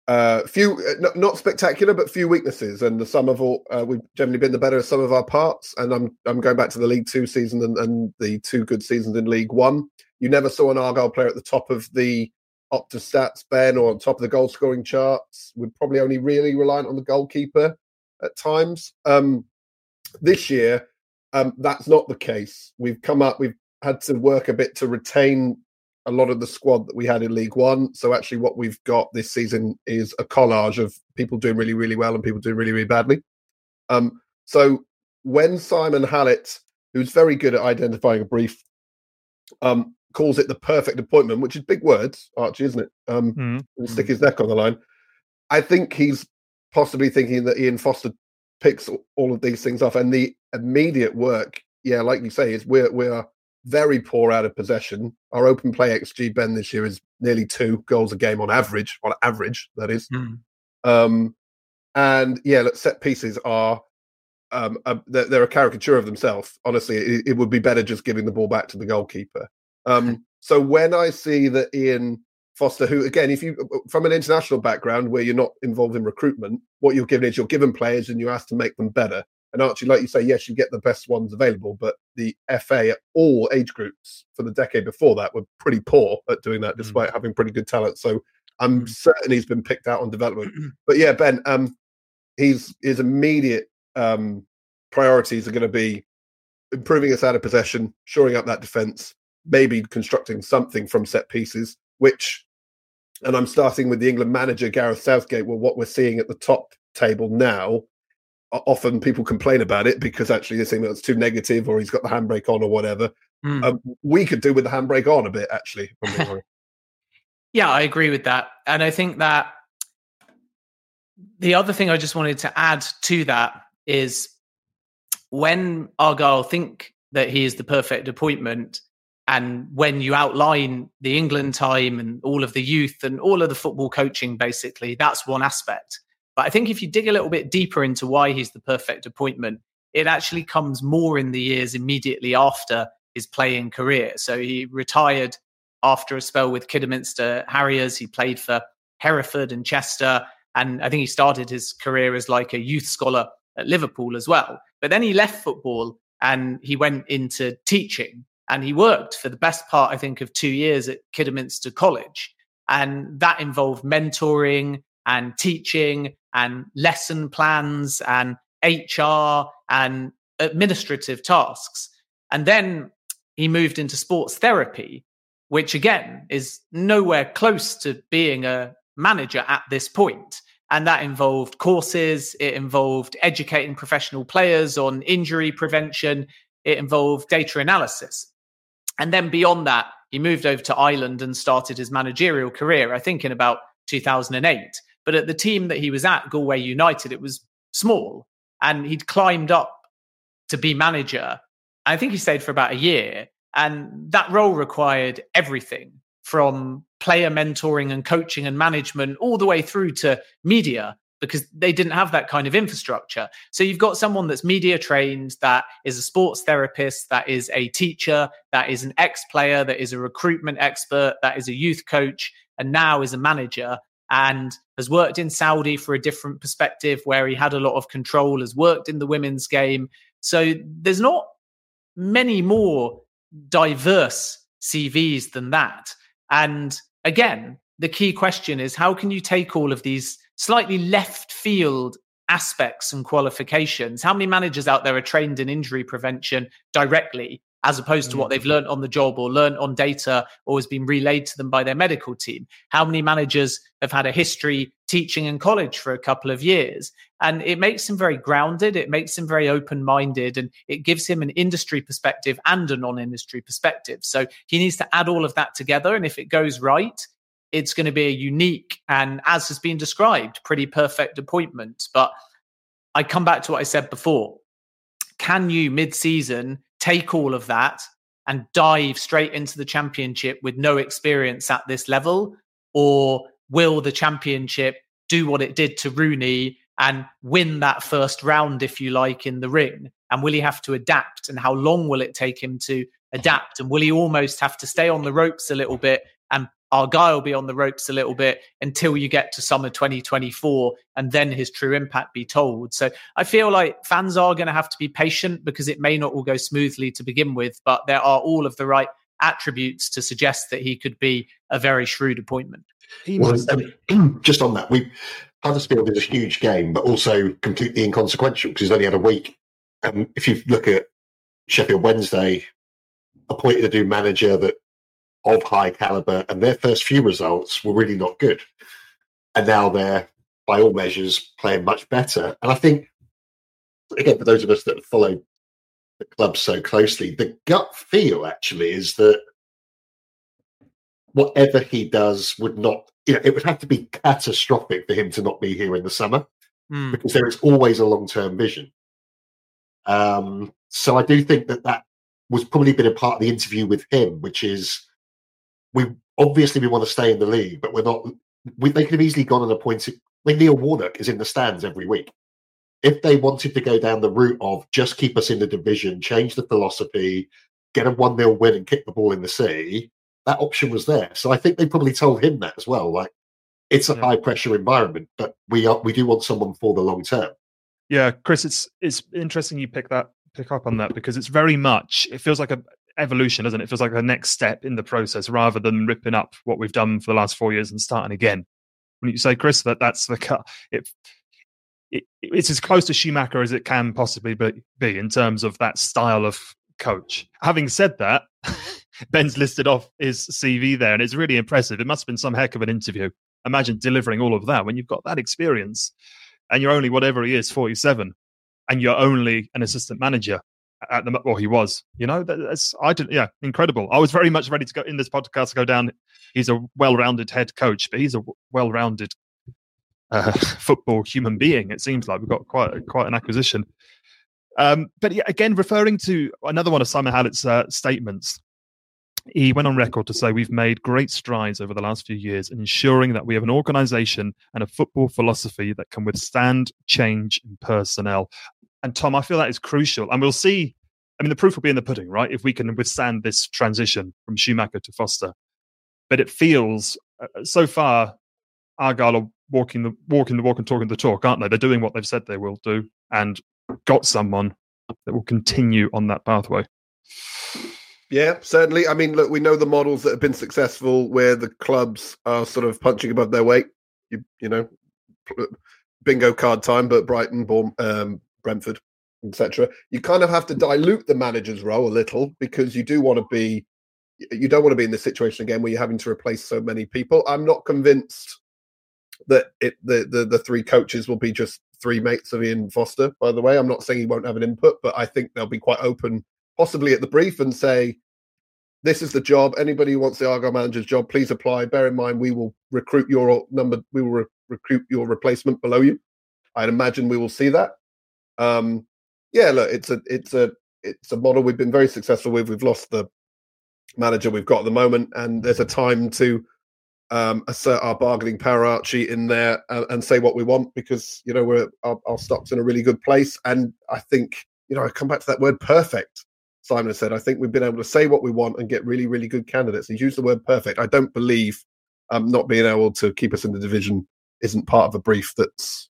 uh, few, uh, not, spectacular, but few weaknesses, and the sum of all uh, we've generally been the better of some of our parts. And I'm I'm going back to the League Two season and, and the two good seasons in League One. You never saw an Argyle player at the top of the Opta stats, Ben, or on top of the goal scoring charts. We're probably only really reliant on the goalkeeper at times. Um, this year, um, that's not the case. We've come up, we've had to work a bit to retain a lot of the squad that we had in League One. So actually, what we've got this season is a collage of people doing really, really well and people doing really, really badly. Um, so when Simon Hallett, who's very good at identifying a brief, um, calls it the perfect appointment, which is big words, Archie, isn't it? Um, mm-hmm. Stick his neck on the line. I think he's possibly thinking that Ian Foster picks all of these things off, and the immediate work, yeah, like you say, is we're we're very poor out of possession. Our open play xG Ben this year is nearly two goals a game on average. On average, that is. Mm. Um, and yeah, look, set pieces are um, a, they're, they're, a caricature of themselves. Honestly, it, it, would be better just giving the ball back to the goalkeeper. Um, so when I see that Ian Foster, who again, if you from an international background where you're not involved in recruitment, what you're given is you're given players and you're asked to make them better. And Archie, like you say, yes, you get the best ones available, but the FA at all age groups for the decade before that were pretty poor at doing that, mm. despite mm. having pretty good talent. So I'm mm. certain he's been picked out on development. but yeah, Ben, um, he's his immediate um, priorities are going to be improving us out of possession, shoring up that defence, maybe constructing something from set pieces, which, and I'm starting with the England manager, Gareth Southgate. Well, what we're seeing at the top table now often people complain about it because actually they think that's too negative or he's got the handbrake on or whatever. Mm. Um, we could do with the handbrake on a bit, actually. yeah, I agree with that. And I think that the other thing I just wanted to add to that is when Argyle think that he is the perfect appointment, and when you outline the England time and all of the youth and all of the football coaching, basically, that's one aspect. But I think if you dig a little bit deeper into why he's the perfect appointment, it actually comes more in the years immediately after his playing career. So he retired after a spell with Kidderminster Harriers. He played for Hereford and Chester. And I think he started his career as like a youth scholar at Liverpool as well. But then he left football and he went into teaching. And he worked for the best part, I think, of two years at Kidderminster College. And that involved mentoring and teaching and lesson plans and HR and administrative tasks. And then he moved into sports therapy, which again is nowhere close to being a manager at this point. And that involved courses, it involved educating professional players on injury prevention, it involved data analysis. And then beyond that, he moved over to Ireland and started his managerial career, I think in about 2008. But at the team that he was at, Galway United, it was small and he'd climbed up to be manager. I think he stayed for about a year. And that role required everything from player mentoring and coaching and management all the way through to media because they didn't have that kind of infrastructure. So you've got someone that's media trained, that is a sports therapist, that is a teacher, that is an ex player, that is a recruitment expert, that is a youth coach, and now is a manager and has worked in Saudi for a different perspective where he had a lot of control, has worked in the women's game. So there's not many more diverse CVs than that. And again, the key question is how can you take all of these slightly left field aspects and qualifications? How many managers out there are trained in injury prevention directly as opposed to what they've mm. learned on the job or learned on data or has been relayed to them by their medical team. How many managers have had a history teaching in college for a couple of years? And it makes him very grounded, it makes him very open minded, and it gives him an industry perspective and a non industry perspective. So he needs to add all of that together. And if it goes right, it's going to be a unique and, as has been described, pretty perfect appointment. But I come back to what I said before. Can you mid season take all of that and dive straight into the championship with no experience at this level? Or will the championship do what it did to Rooney and win that first round, if you like, in the ring? And will he have to adapt? And how long will it take him to adapt? And will he almost have to stay on the ropes a little bit and Argyle will be on the ropes a little bit until you get to summer 2024 and then his true impact be told. So I feel like fans are going to have to be patient because it may not all go smoothly to begin with, but there are all of the right attributes to suggest that he could be a very shrewd appointment. Well, um, just on that, we Huddersfield is a huge game, but also completely inconsequential because he's only had a week. Um, if you look at Sheffield Wednesday, appointed a new manager that of high caliber, and their first few results were really not good. And now they're, by all measures, playing much better. And I think, again, for those of us that follow the club so closely, the gut feel actually is that whatever he does would not, you know, it would have to be catastrophic for him to not be here in the summer mm. because there is always a long term vision. Um, so I do think that that was probably been a part of the interview with him, which is we obviously we want to stay in the league, but we're not. We, they could have easily gone and appointed. Like Neil Warnock is in the stands every week. If they wanted to go down the route of just keep us in the division, change the philosophy, get a one 0 win and kick the ball in the sea, that option was there. So I think they probably told him that as well. Like it's a yeah. high pressure environment, but we are we do want someone for the long term. Yeah, Chris, it's it's interesting you pick that pick up on that because it's very much it feels like a evolution, doesn't it? It feels like a next step in the process rather than ripping up what we've done for the last four years and starting again. Wouldn't you say, Chris, that that's the cut? It, it, it's as close to Schumacher as it can possibly be, be in terms of that style of coach. Having said that, Ben's listed off his CV there, and it's really impressive. It must have been some heck of an interview. Imagine delivering all of that when you've got that experience and you're only whatever he is, 47, and you're only an assistant manager at the well he was you know that's i didn't yeah incredible. I was very much ready to go in this podcast to go down he's a well-rounded head coach but he's a well-rounded uh, football human being it seems like. We've got quite quite an acquisition. Um, but yeah, again referring to another one of simon hallett's uh, statements he went on record to say we've made great strides over the last few years in ensuring that we have an organization and a football philosophy that can withstand change in personnel and Tom, I feel that is crucial. And we'll see. I mean, the proof will be in the pudding, right? If we can withstand this transition from Schumacher to Foster. But it feels uh, so far, Argyle are walking the walking the walk and talking the talk, aren't they? They're doing what they've said they will do, and got someone that will continue on that pathway. Yeah, certainly. I mean, look, we know the models that have been successful where the clubs are sort of punching above their weight. You, you know, bingo card time, but Brighton, Bourne, um, Brentford, etc. You kind of have to dilute the manager's role a little because you do want to be you don't want to be in this situation again where you're having to replace so many people. I'm not convinced that it the the, the three coaches will be just three mates of Ian Foster. By the way, I'm not saying he won't have an input, but I think they'll be quite open, possibly at the brief, and say, "This is the job. Anybody who wants the Argyle manager's job, please apply. Bear in mind, we will recruit your number. We will re- recruit your replacement below you. I'd imagine we will see that. Um, yeah, look, it's a it's a it's a model we've been very successful with. We've lost the manager we've got at the moment, and there's a time to um, assert our bargaining power, Archie, in there and, and, say what we want because you know we're our, our, stock's in a really good place. And I think you know I come back to that word perfect. Simon said I think we've been able to say what we want and get really really good candidates. He's used the word perfect. I don't believe um, not being able to keep us in the division isn't part of a brief that's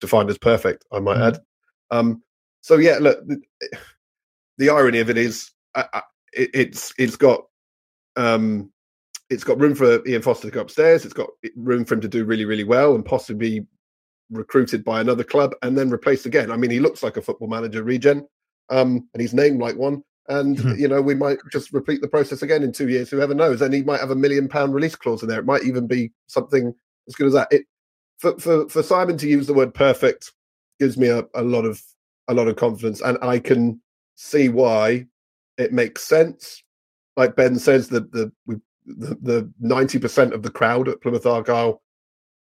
defined as perfect. I might mm-hmm. add. Um, so yeah, look, the, the, irony of it is, it, it's it's got um, it's got room for Ian Foster to go upstairs. It's got room for him to do really, really well and possibly recruited by another club and then replaced again. I mean, he looks like a football manager regen, um, and he's named like one. And Mhm. you know, we might just repeat the process again in two years. Whoever knows? And he might have a million pound release clause in there. It might even be something as good as that. It for for, for Simon to use the word perfect gives me a, a lot of a lot of confidence, and I can see why it makes sense. Like Ben says, the the the ninety percent of the crowd at Plymouth Argyle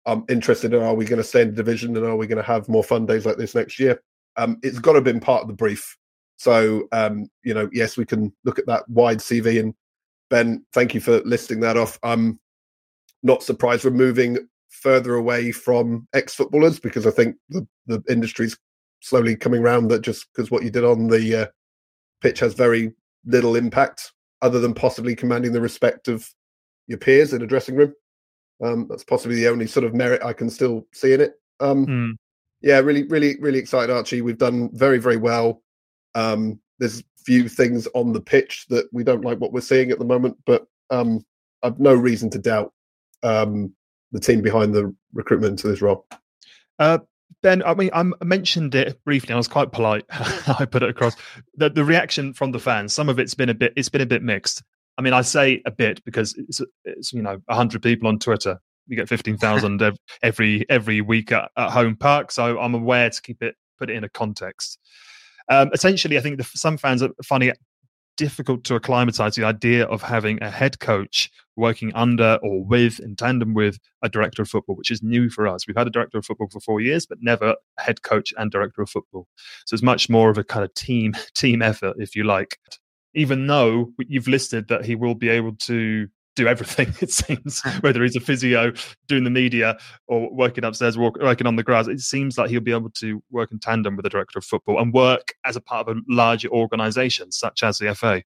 I'm interested in are we going to stay in the division and are we going to have more fun days like this next year? Um, it's got to have been part of the brief. So, um, you know, yes, we can look at that wide CV. And Ben, thank you for listing that off. I'm not surprised we're moving further away from ex footballers because I think the, the industry's slowly coming around that just because what you did on the uh, pitch has very little impact other than possibly commanding the respect of your peers in a dressing room. Um, that's possibly the only sort of merit I can still see in it. Um, Hmm. yeah, really, really, really excited, Archie. We've done very, very well. Um, there's few things on the pitch that we don't like what we're seeing at the moment, but um, I've no reason to doubt um, the team behind the recruitment to this role. Uh, Ben, I mean, I mentioned it briefly. I was quite polite. I put it across. The, the reaction from the fans, some of it's been a bit. It's been a bit mixed. I mean, I say a bit because it's, it's you know hundred people on Twitter. You get fifteen thousand every every week at, at home park. So I'm aware to keep it put it in a context. Um, essentially, I think the, some fans are finding it difficult to acclimatize the idea of having a head coach working under or with in tandem with a director of football, which is new for us. We've had a director of football for four years, but never head coach and director of football. So it's much more of a kind of team team effort, if you like. Even though you've listed that he will be able to do everything, it seems, whether he's a physio, doing the media, or working upstairs, walk, working on the grass, it seems like he'll be able to work in tandem with the director of football and work as a part of a larger organisation such as the FA.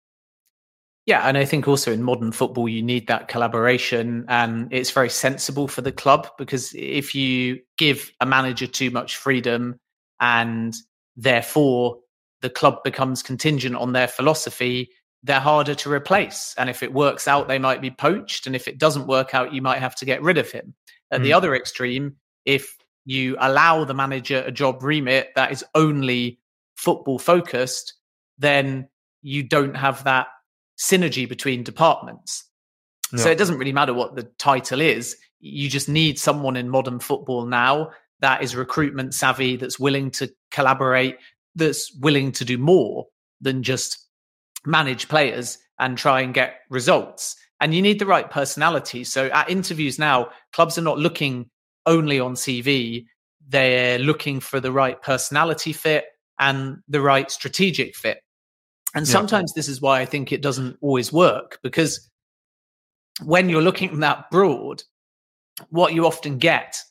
Yeah, and I think also in modern football, you need that collaboration, and it's very sensible for the club because if you give a manager too much freedom and therefore the club becomes contingent on their philosophy, they're harder to replace. And if it works out, they might be poached. And if it doesn't work out, you might have to get rid of him. At the Mm. other extreme, if you allow the manager a job remit that is only football focused, then you don't have that synergy between departments. So it doesn't really matter what the title is. You just need someone in modern football now that is recruitment savvy, that's willing to collaborate, that's willing to do more than just manage players and try and get results. And you need the right personality. So at interviews now, clubs are not looking only on CV, they're looking for the right personality fit and the right strategic fit. And Yeah. sometimes this is why I think it doesn't always work because when you're looking that broad, what you often get,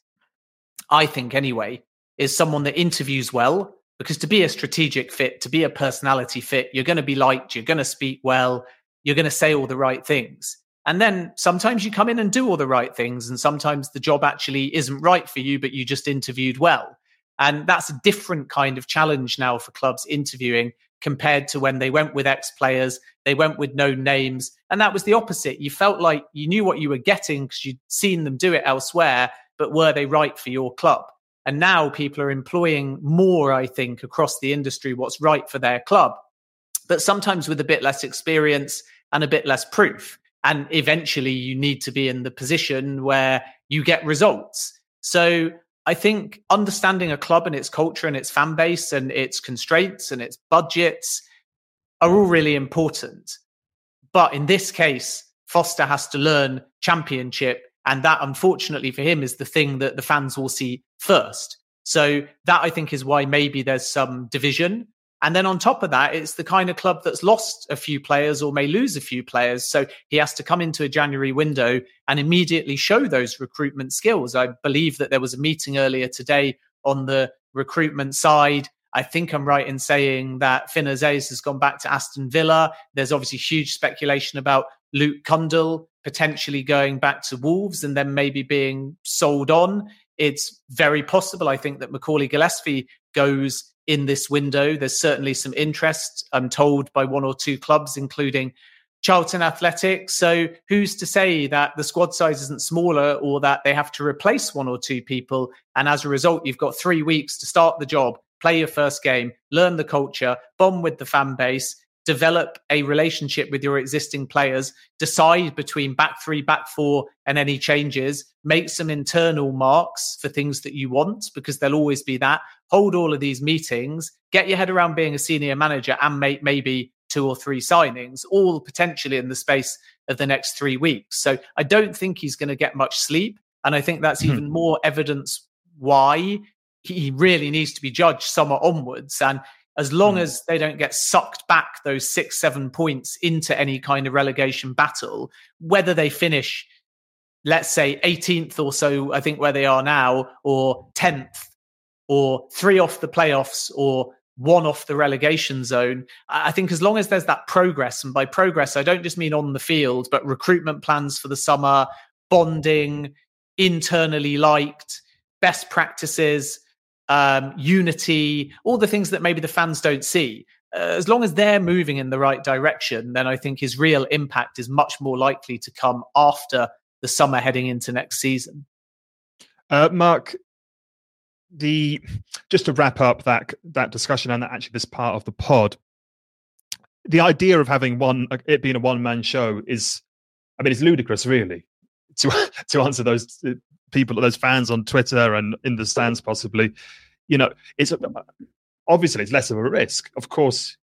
I think anyway, is someone that interviews well. Because to be a strategic fit, to be a personality fit, you're going to be liked, you're going to speak well, you're going to say all the right things. And then sometimes you come in and do all the right things, and sometimes the job actually isn't right for you, but you just interviewed well. And that's a different kind of challenge now for clubs interviewing compared to when they went with ex players, they went with no names. And that was the opposite. You felt like you knew what you were getting because you'd seen them do it elsewhere, but were they right for your club? And now people are employing more, I think, across the industry what's right for their club, but sometimes with a bit less experience and a bit less proof. And eventually you need to be in the position where you get results. So I think understanding a club and its culture and its fan base and its constraints and its budgets are all really important. But in this case, Foster has to learn championship. And that, unfortunately for him, is the thing that the fans will see first. So that I think is why maybe there's some division. And then on top of that, it's the kind of club that's lost a few players or may lose a few players. So he has to come into a January window and immediately show those recruitment skills. I believe that there was a meeting earlier today on the recruitment side. I think I'm right in saying that Finn has gone back to Aston Villa. There's obviously huge speculation about Luke Cundle potentially going back to Wolves and then maybe being sold on. It's very possible, I think, that Macaulay Gillespie goes in this window. There's certainly some interest, I'm told, by one or two clubs, including Charlton Athletic. So who's to say that the squad size isn't smaller or that they have to replace one or two people? And as a result, you've got three weeks to start the job, play your first game, learn the culture, bond with the fan base, develop a relationship with your existing players, decide between back three, back four, and any changes, make some internal marks for things that you want, because there'll always be that. Hold all of these meetings, get your head around being a senior manager and make maybe two or three signings, all potentially in the space of the next three weeks. So I don't think he's going to get much sleep. And I think that's hmm. even more evidence why he really needs to be judged summer onwards. And as long mm. as they don't get sucked back those six, seven points into any kind of relegation battle, whether they finish, let's say, 18th or so, I think where they are now, or 10th, or three off the playoffs, or one off the relegation zone. I think as long as there's that progress, and by progress, I don't just mean on the field, but recruitment plans for the summer, bonding, internally liked, best practices, um, unity, all the things that maybe the fans don't see. Uh, as long as they're moving in the right direction, then I think his real impact is much more likely to come after the summer heading into next season. Uh, Mark, the just to wrap up that that discussion and actually this part of the pod the idea of having one it being a one man show is i mean it's ludicrous really to to answer those uh, people those fans on twitter and in the stands possibly you know it's obviously it's less of a risk of course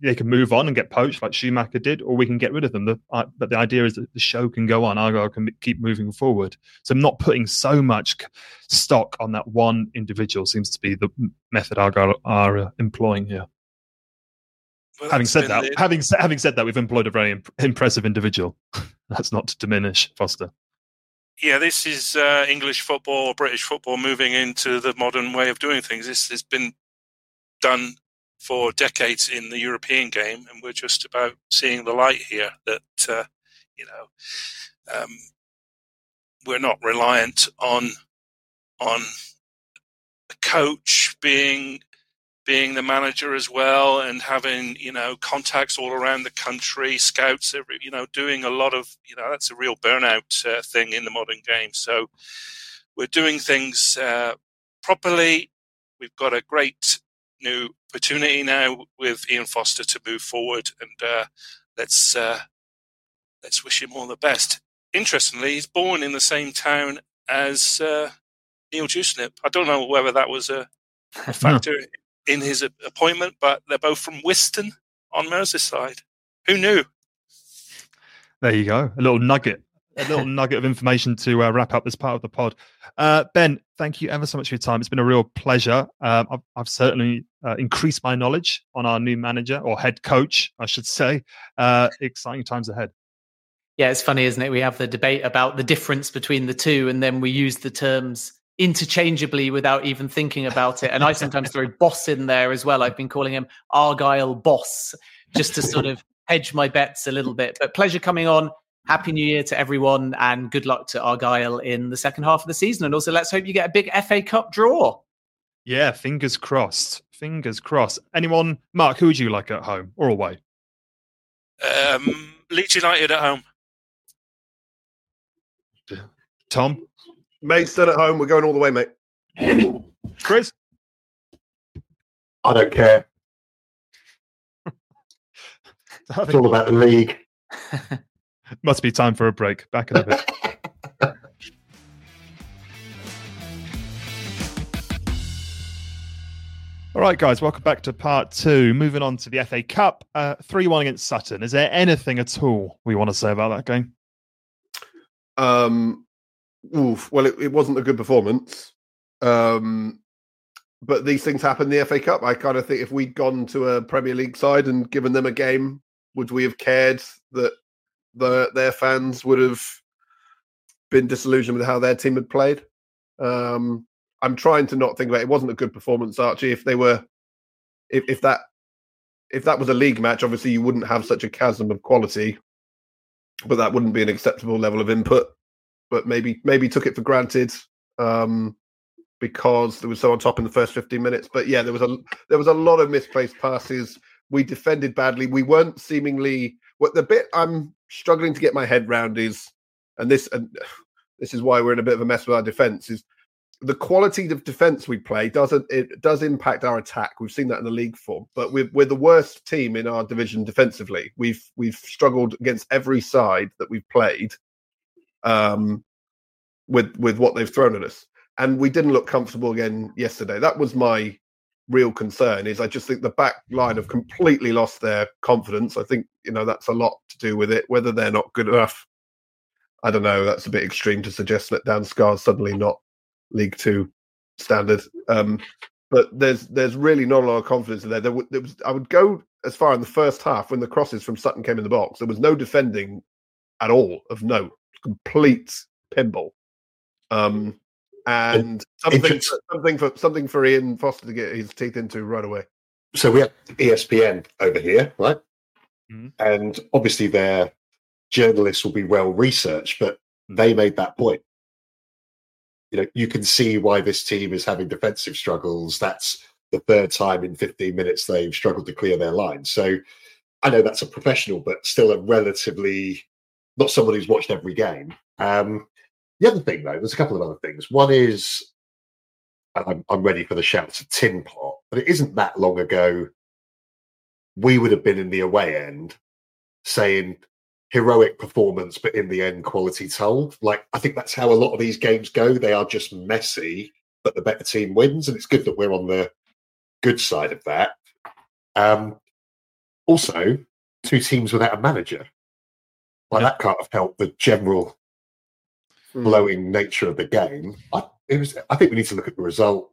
they can move on and get poached like Schumacher did, or we can get rid of them. The, uh, but the idea is that the show can go on. Argyle can keep moving forward. So I'm not putting so much stock on that one individual. Seems to be the method Argyle are uh, employing here. Well, having said that, having having said that, we've employed a very imp- impressive individual. That's not to diminish Foster. Yeah, this is uh, English football, or British football moving into the modern way of doing things. This has been done for decades in the European game, and we're just about seeing the light here. That uh, you know, um, we're not reliant on on a coach being being the manager as well and having you know contacts all around the country scouts every you know doing a lot of you know that's a real burnout uh, thing in the modern game so we're doing things uh, properly we've got a great new opportunity now with Ian Foster to move forward, and uh, let's uh, let's wish him all the best. Interestingly, he's born in the same town as uh, Neil Dewsnip. I don't know whether that was a factor in his appointment, but they're both from Whiston on Merseyside. Who knew? There you go, a little nugget a little nugget of information to uh, wrap up this part of the pod. Uh, ben, thank you ever so much for your time. It's been a real pleasure. Um, I've, I've, certainly uh, increased my knowledge on our new manager or head coach, I should say. Uh, exciting times ahead. Yeah, it's funny, isn't it? We have the debate about the difference between the two, and then we use the terms interchangeably without even thinking about it. And I sometimes throw boss in there as well. I've been calling him Argyle Boss just to sort of hedge my bets a little bit. But pleasure coming on. Happy New Year to everyone and good luck to Argyle in the second half of the season. And also, let's hope you get a big FA Cup draw. Yeah, fingers crossed. Fingers crossed. Anyone, Mark, who would you like at home or away? Um, Leeds United at home. Tom? Maidstone at home. We're going all the way, mate. Chris? I don't care. it's all about the league. Must be time for a break. Back in a bit. All right, guys, welcome back to part two. Moving on to the FA Cup, uh, 3 1 against Sutton. Is there anything at all we want to say about that game? Um, oof, well, it, it wasn't a good performance. Um, but these things happen in the FA Cup. I kind of think if we'd gone to a Premier League side and given them a game, would we have cared that the, their fans would have been disillusioned with how their team had played. Um, I'm trying to not think about it. it. wasn't a good performance, Archie. If they were, if, if that if that was a league match, obviously you wouldn't have such a chasm of quality, but that wouldn't be an acceptable level of input. But maybe maybe took it for granted um, because there was so on top in the first 15 minutes. But yeah, there was a there was a lot of misplaced passes. We defended badly. We weren't seemingly what the bit I'm struggling to get my head round is, and this and this is why we're in a bit of a mess with our defense is the quality of defense we play doesn't it does impact our attack. We've seen that in the league form, but we're we're the worst team in our division defensively. We've we've struggled against every side that we've played, um, with with what they've thrown at us, and we didn't look comfortable again yesterday. That was my real concern. Is I just think the back line have completely lost their confidence. I think you know that's a lot to do with it. Whether they're not good enough, I don't know. That's a bit extreme to suggest that Dan Scarr's suddenly not League Two standard. Um, but there's there's really not a lot of confidence in there. There, there was I would go as far in the first half when the crosses from Sutton came in the box. There was no defending at all of note. Complete pinball. Um, and something for, something for something for Ian Foster to get his teeth into right away. so we have ESPN over here, right? Mhm. And obviously their journalists will be well researched, but they made that point. You know, you can see why this team is having defensive struggles. That's the third time in 15 minutes they've struggled to clear their line. So I know that's a professional, but still a relatively not someone who's watched every game. Um, the other thing, though, there's a couple of other things. One is and I'm, I'm ready for the shout to tin pot, but it isn't that long ago we would have been in the away end saying heroic performance, but in the end, quality told. Like, I think that's how a lot of these games go. They are just messy, but the better team wins. And it's good that we're on the good side of that. Um, also, two teams without a manager. Like, that can't have helped the general Hmm. blowing nature of the game. I, it was, I think we need to look at the result.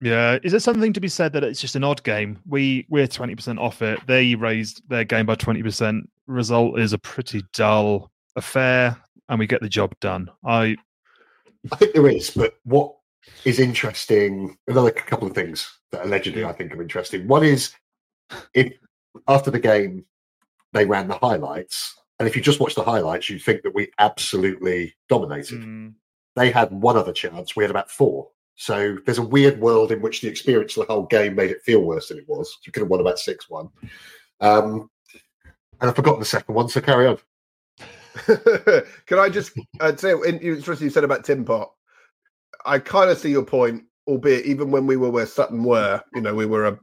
Yeah, is there something to be said that it's just an odd game? We we're twenty percent off it. They raised their game by twenty percent. Result is a pretty dull affair, and we get the job done. I I think there is, but what is interesting, another couple of things that allegedly I think are interesting. One is if after the game they ran the highlights, and if you just watch the highlights, you'd think that we absolutely dominated. mm, They had one other chance, we had about four. So there's a weird world in which the experience of the whole game made it feel worse than it was. You could have won about 6 1. Um, and I've forgotten the second one, so carry on. Can I just uh, say, in, interesting you said about Tim Pot. I kind of see your point, albeit even when we were where Sutton were, you know, we were a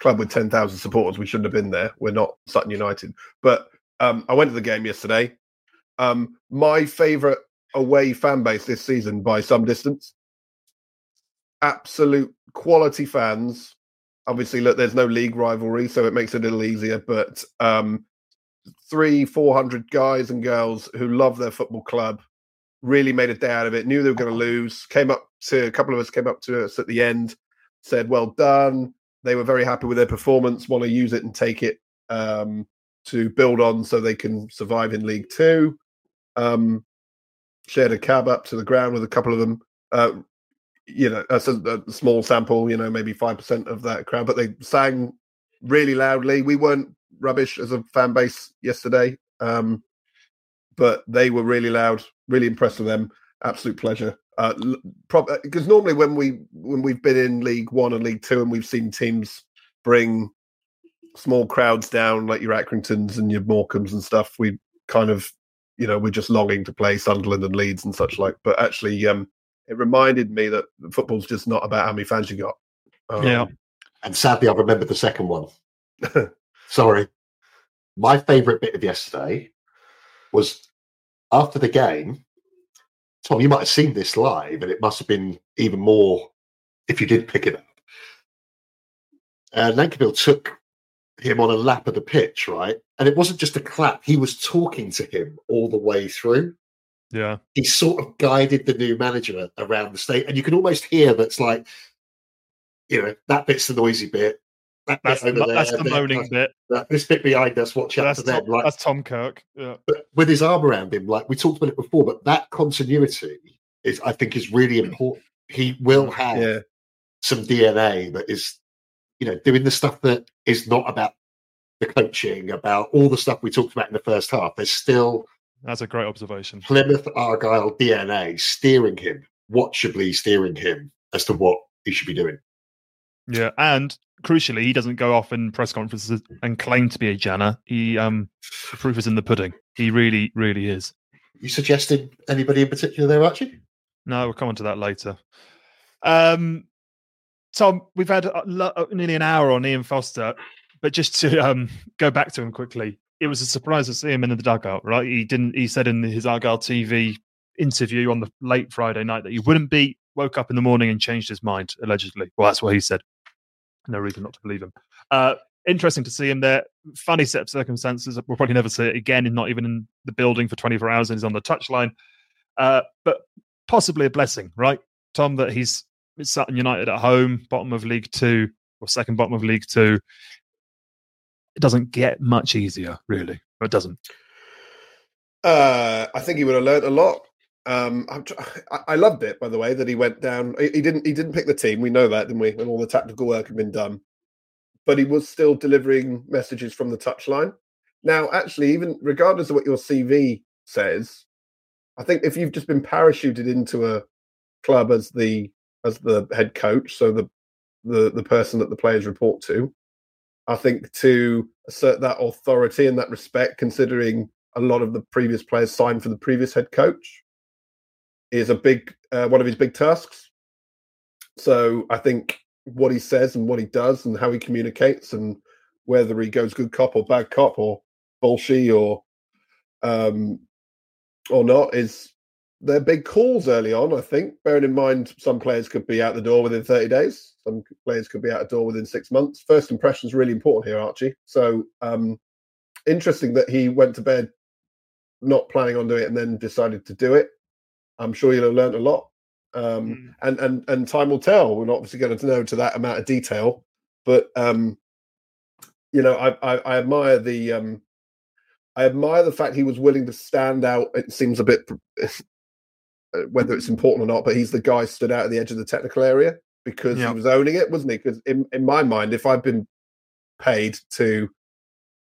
club with 10,000 supporters. We shouldn't have been there. We're not Sutton United. But um, I went to the game yesterday. Um, my favourite away fan base this season by some distance. Absolute quality fans. Obviously, look, there's no league rivalry, so it makes it a little easier. But um, three, four hundred guys and girls who love their football club, really made a day out of it. Knew they were going to lose. Came up to a couple of us came up to us at the end, said, "Well done." They were very happy with their performance. Want to use it and take it um, to build on, so they can survive in League Two. Um, shared a cab up to the ground with a couple of them. Uh, you know, a, a small sample. You know, maybe five percent of that crowd, but they sang really loudly. We weren't rubbish as a fan base yesterday, um, but they were really loud. Really impressed with them. Absolute pleasure. Because normally when we when we've been in League One and League Two and we've seen teams bring small crowds down like your Accringtons and your Morecambes and stuff, we kind of you know we're just longing to play Sunderland and Leeds and such like. But actually, um, it reminded me that football's just not about how many fans you got. Um, Yeah. And sadly, I remember the second one. Sorry. My favourite bit of yesterday was after the game. Tom, you might have seen this live, and it must have been even more if you did pick it up. Uh, Nancekivell took him on a lap of the pitch, right? And it wasn't just a clap, he was talking to him all the way through yeah, he sort of guided the new manager around the state, and you can almost hear that's like, you know, that bit's the noisy bit. That that's bit the, over that's the moaning bit. that- this bit behind us. Watch out for them. Like, that's Tom Kirk. Yeah, but with his arm around him, like we talked about it before. But that continuity is, I think, is really important. He will mm, have Yeah. some DNA that is, you know, doing the stuff that is not about the coaching, about all the stuff we talked about in the first half. There's still that's a great observation. Plymouth Argyle DNA steering him, watchably steering him as to what he should be doing. Yeah, and crucially, he doesn't go off in press conferences and claim to be a Janner. He um, the proof is in the pudding. He really, really is. You suggested anybody in particular there, Archie? No, we'll come on to that later. Um, Tom, we've had uh, nearly an hour on Ian Foster, but just to um, go back to him quickly, it was a surprise to see him in the dugout. Right? He didn't. He said in his Argyle TV interview on the late Friday night that he wouldn't be. Woke up in the morning and changed his mind. Allegedly, well, that's what he said. No reason not to believe him. Uh, interesting to see him there. Funny set of circumstances. We'll probably never see it again. And not even in the building for 24 hours, and he's on the touchline. Uh, but possibly a blessing, right, Tom? That he's Sutton United at home, bottom of League Two or second bottom of League Two. It doesn't get much easier, really. It doesn't. Uh, I think he would have learned a lot. Um, tr- I, I loved it, by the way, that he went down. He, he didn't. He didn't pick the team. We know that, didn't we? When all the tactical work had been done, but he was still delivering messages from the touchline. Now, actually, even regardless of what your CV says, I think if you've just been parachuted into a club as the as the head coach, so the the the person that the players report to, I think to assert that authority and that respect, considering a lot of the previous players signed for the previous head coach, is a big uh, one of his big tasks. So I think what he says and what he does and how he communicates and whether he goes good cop or bad cop or bullshit or um or not is they're big calls early on. I think, bearing in mind some players could be out the door within 30 days, some players could be out the door within six months. First impression is really important here, Archie. So um interesting that he went to bed not planning on doing it and then decided to do it. I'm sure you'll have learned a lot. Um, Mm. and and and time will tell. We're not obviously going to know to that amount of detail, but um, you know, I, I, I admire the um, I admire the fact he was willing to stand out. It seems a bit whether it's important or not, but he's the guy stood out at the edge of the technical area because Yeah. he was owning it, wasn't he? Because in, in my mind, if I've been paid to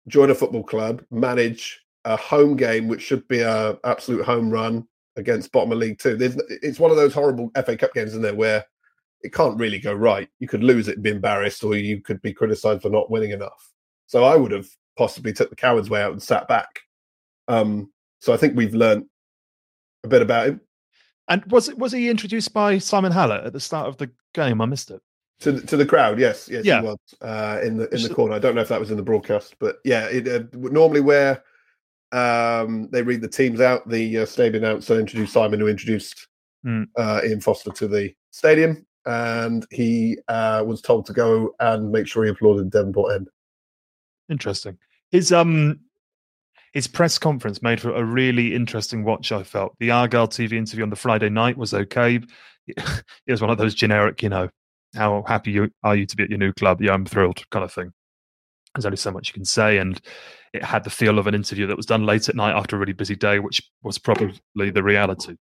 join a football club, manage a home game, which should be a absolute home run against bottom of League Two, there's, it's one of those horrible FA Cup games in there where it can't really go right. You could lose it and be embarrassed, or you could be criticised for not winning enough. So I would have possibly took the coward's way out and sat back. Um, so I think we've learned a bit about him. And was it was he introduced by Simon Hallett at the start of the game? I missed it. To the, to the crowd, yes, yes, Yeah. he was uh, in the in the corner. I don't know if that was in the broadcast, but yeah, it, uh, normally where um, they read the teams out, the uh, stadium announcer introduced Simon, who introduced Hmm. uh, Ian Foster to the stadium, and he uh, was told to go and make sure he applauded Devonport End. Interesting. His um his press conference made for a really interesting watch. I felt the Argyle TV interview on the Friday night was okay. It was one of those generic, you know, how happy you are you to be at your new club? Yeah, I'm thrilled, kind of thing. There's only so much you can say, and it had the feel of an interview that was done late at night after a really busy day, which was probably the reality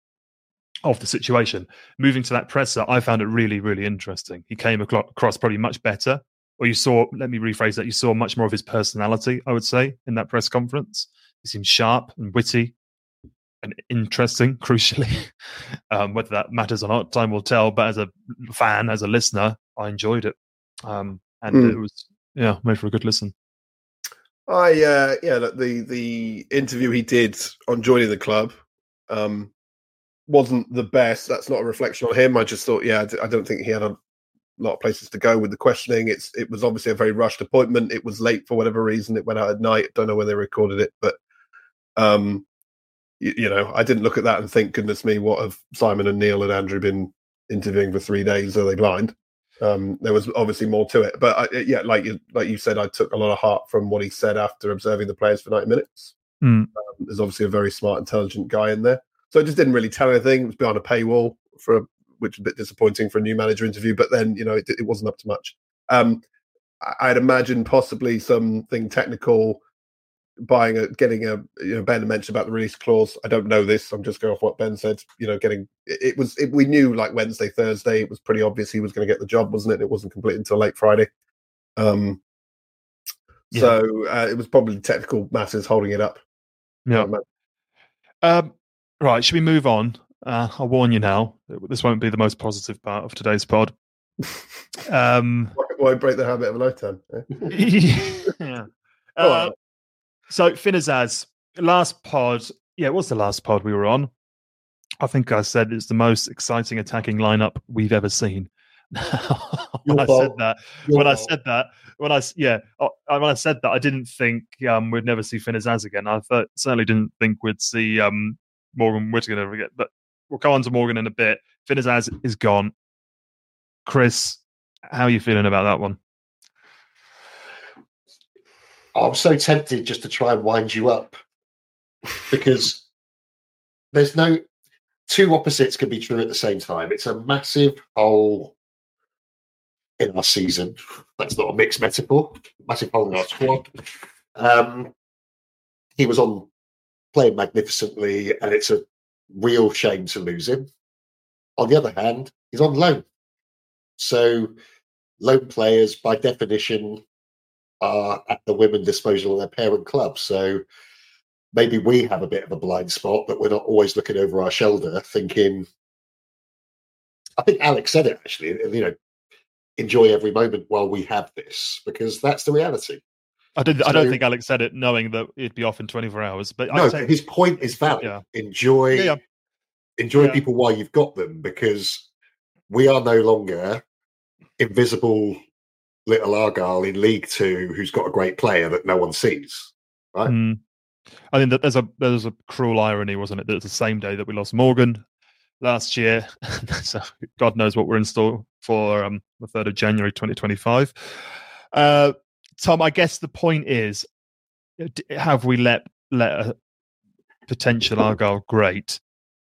of the situation. Moving to that presser, I found it really, really interesting. He came across probably much better or you saw let me rephrase that you saw much more of his personality i would say in that press conference he seemed sharp and witty and interesting crucially um, whether that matters or not time will tell but as a fan as a listener i enjoyed it um, and Mm. it was yeah made for a good listen I uh, yeah, look, the the interview he did on joining the club um, wasn't the best. That's not a reflection on him. I just thought, yeah, I d- I don't think he had a lot of places to go with the questioning. It's it was obviously a very rushed appointment. It was late for whatever reason. It went out at night. Don't know when they recorded it, but um, you, you know, I didn't look at that and think, goodness me, what have Simon and Neil and Andrew been interviewing for three days? Are they blind? Um, there was obviously more to it, but I, yeah, like you like you said, I took a lot of heart from what he said after observing the players for ninety minutes. Mm. Um, there's obviously a very smart, intelligent guy in there, so it just didn't really tell anything. It was behind a paywall for, a, which is a bit disappointing for a new manager interview. But then you know it, it wasn't up to much. Um, I'd imagine possibly something technical, buying a getting a you know Ben mentioned about the release clause. I don't know this. I'm just going off what Ben said. You know, getting it, it was it, we knew like Wednesday, Thursday. It was pretty obvious he was going to get the job, wasn't it? It wasn't complete until late Friday. Um, Yeah. so uh, it was probably technical matters holding it up. yeah um, right should we move on uh, i'll warn you now this won't be the most positive part of today's pod Um, Why break the habit of a lifetime? eh? yeah. Uh, so Finn Azaz, last pod, yeah, it was the last pod we were on. I think I said it's the most exciting attacking lineup we've ever seen. when I said fault. that, Your when I said that, when I s- yeah, uh, when I said that, I didn't think um, we'd never see Finn Azaz again. I thought, certainly didn't think we'd see um, Morgan Whittaker ever again. But we'll go on to Morgan in a bit. Finn Azaz is gone. Chris, how are you feeling about that one? I'm so tempted just to try and wind you up because there's no two opposites can be true at the same time. It's a massive hole in our season. That's not a mixed metaphor. Massive hole in our squad. Um, he was on playing magnificently, and it's a real shame to lose him. On the other hand, he's on loan. So, loan players, by definition, are at the women disposal of their parent club. So maybe we have a bit of a blind spot, but we're not always looking over our shoulder thinking. I think Alex said it actually, you know, enjoy every moment while we have this, because that's the reality. I did. I don't think Alex said it knowing that it'd be off in 24 hours. But no, say, but his point is valid. Yeah. Enjoy yeah. enjoy Yeah. people while you've got them because we are no longer invisible little Argyle in League Two who's got a great player that no one sees. right? Mm. I think that there's a there's a cruel irony, wasn't it? That it's the same day that we lost Morgan last year. so God knows what we're in store for um, the third of January, 2025. Uh, Tom, I guess the point is, uh, have we let let a potential Argyle great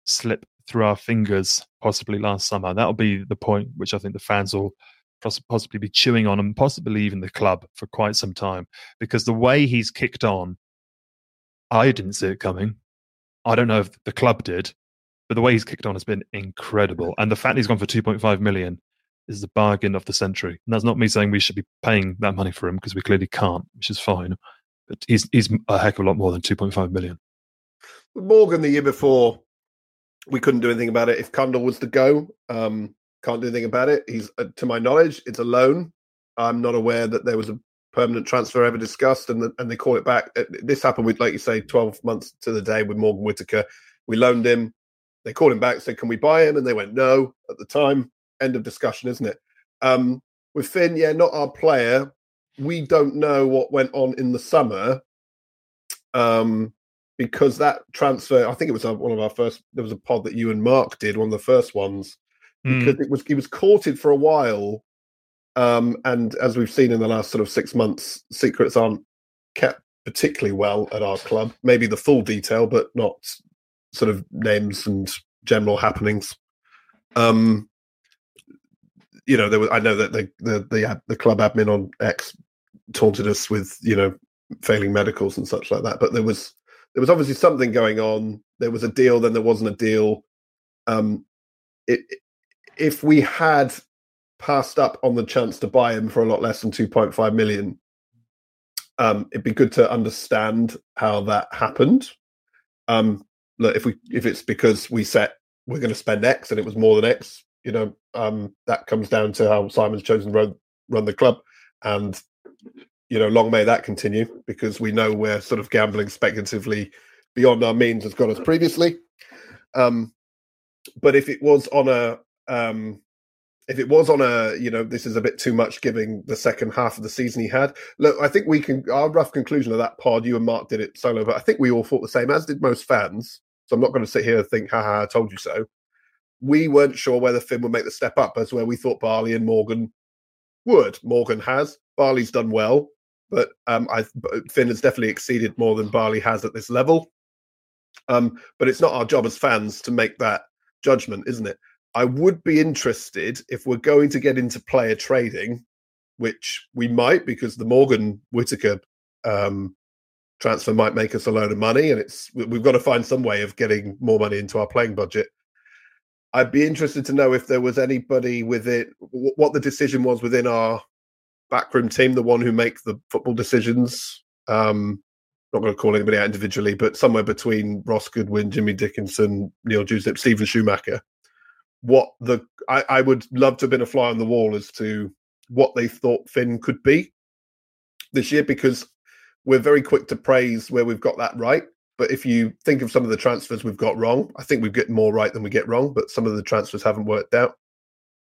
slip through our fingers possibly last summer? That'll be the point which I think the fans will possibly be chewing on, and possibly even the club for quite some time, because the way he's kicked on. I didn't see it coming. I don't know if the club did, but the way he's kicked on has been incredible. And the fact he's gone for 2.5 million is the bargain of the century. And that's not me saying we should be paying that money for him because we clearly can't, which is fine. But he's he's a heck of a lot more than 2.5 million. Morgan the year before, we couldn't do anything about it. If Cundle was to go, um, can't do anything about it. He's, uh, to my knowledge, it's a loan. I'm not aware that there was a permanent transfer ever discussed, and the, and they call it back. Uh, This happened with, like you say, 12 months to the day with Morgan Whitaker. We loaned him. They called him back, said, "Can we buy him?" And they went, "No." At the time, end of discussion, isn't it? Um, with Finn, yeah, not our player. We don't know what went on in the summer. Um, because that transfer, I think it was uh, one of our first. There was a pod that you and Mark did, one of the first ones, Mm. because it was he was courted for a while, um, and as we've seen in the last sort of six months, secrets aren't kept particularly well at our club. Maybe the full detail, but not sort of names and general happenings. Um, you know, there was. I know that the the the, the club admin on X taunted us with you know failing medicals and such like that, but there was there was obviously something going on. There was a deal, then there wasn't a deal. Um, it, if we had passed up on the chance to buy him for a lot less than 2.5 million, um, it'd be good to understand how that happened. Um, look, if we if it's because we set we're going to spend X and it was more than X, you know, um, that comes down to how Simon's chosen to run, run the club, and you know, long may that continue because we know we're sort of gambling speculatively beyond our means as got us previously. Um, but if it was on a um, if it was on a you know this is a bit too much giving the second half of the season he had. Look i think we can our rough conclusion of that pod you and mark did it solo but i think we all thought the same as did most fans. So i'm not going to sit here and think haha i told you so we weren't sure whether finn would make the step up as where we thought barley and morgan would. Morgan has. Barley's done well but um i finn has definitely exceeded more than barley has at this level. Um but it's not our job as fans to make that judgment isn't it? I would be interested if we're going to get into player trading, which we might because the Morgan Whitaker um, transfer might make us a load of money, and it's we've got to find some way of getting more money into our playing budget. I'd be interested to know if there was anybody with it, wh- what the decision was within our backroom team, the one who make the football decisions. Um, not going to call anybody out individually, but somewhere between Ross Goodwin, Jimmy Dickinson, Neil Dewsnip, Steven Schumacher what the I, I would love to have been a fly on the wall as to what they thought Finn could be this year because we're very quick to praise where we've got that right. But if you think of some of the transfers we've got wrong, I think we get more right than we get wrong. But some of the transfers haven't worked out.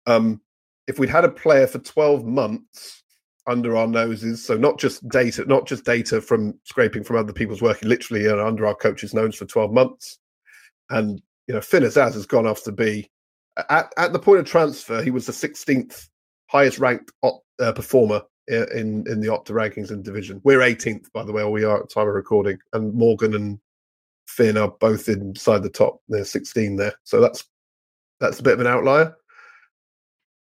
Um, if we'd had a player for 12 months under our noses, so not just data, not just data from scraping from other people's work, literally uh, under our coach's nose for 12 months, and you know, Finn Azaz has gone off to be at, at the point of transfer, he was the 16th highest ranked op, uh, performer in in the Opta rankings and division. We're 18th, by the way, or we are at time of recording, and Morgan and Finn are both inside the top. They're 16 there, so that's that's a bit of an outlier.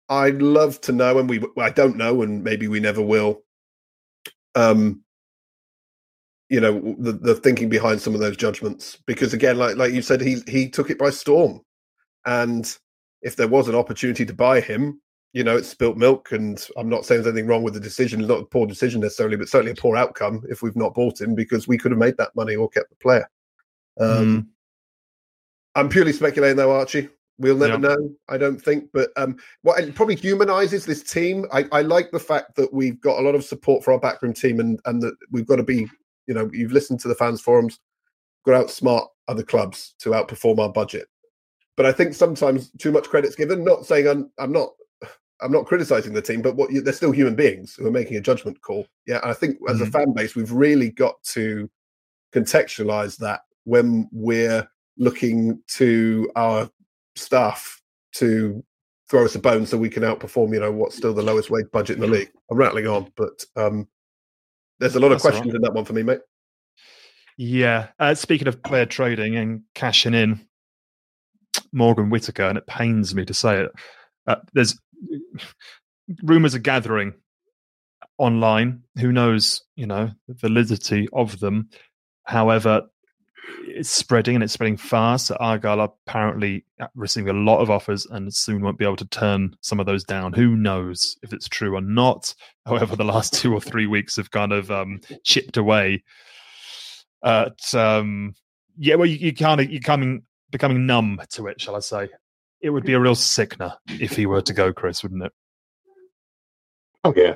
I'd love to know, and we I don't know, and maybe we never will. Um, you know the the thinking behind some of those judgments, because again, like like you said, he he took it by storm, and if there was an opportunity to buy him, you know, it's spilt milk. And I'm not saying there's anything wrong with the decision, not a poor decision necessarily, but certainly a poor outcome if we've not bought him because we could have made that money or kept the player. Um, mm. I'm purely speculating though, Archie. We'll never yeah. know, I don't think. But um, what it probably humanizes this team. I, I, like the fact that we've got a lot of support for our backroom team and, and that we've got to be, you know, you've listened to the fans forums, got to outsmart other clubs to outperform our budget but I think sometimes too much credit's given. Not saying I'm, I'm not I'm not criticizing the team, but what they're still human beings who are making a judgment call. Yeah, I think as mm-hmm. a fan base, we've really got to contextualize that when we're looking to our staff to throw us a bone so we can outperform, you know, what's still the lowest wage budget in the league. I'm rattling on, but um, there's a lot That's of questions right. in that one for me, mate. Yeah. Uh, speaking of player trading and cashing in, Morgan Whitaker, and it pains me to say it. Uh, there's rumors are gathering online. Who knows, you know, the validity of them. However, it's spreading and it's spreading fast. Argyle apparently receiving a lot of offers and soon won't be able to turn some of those down. Who knows if it's true or not? However, the last two or three weeks have kind of um, chipped away at um, yeah. Well, you, you kind of you're coming becoming numb to it, shall I say? It would be a real sickener if he were to go, Chris, wouldn't it? Oh yeah,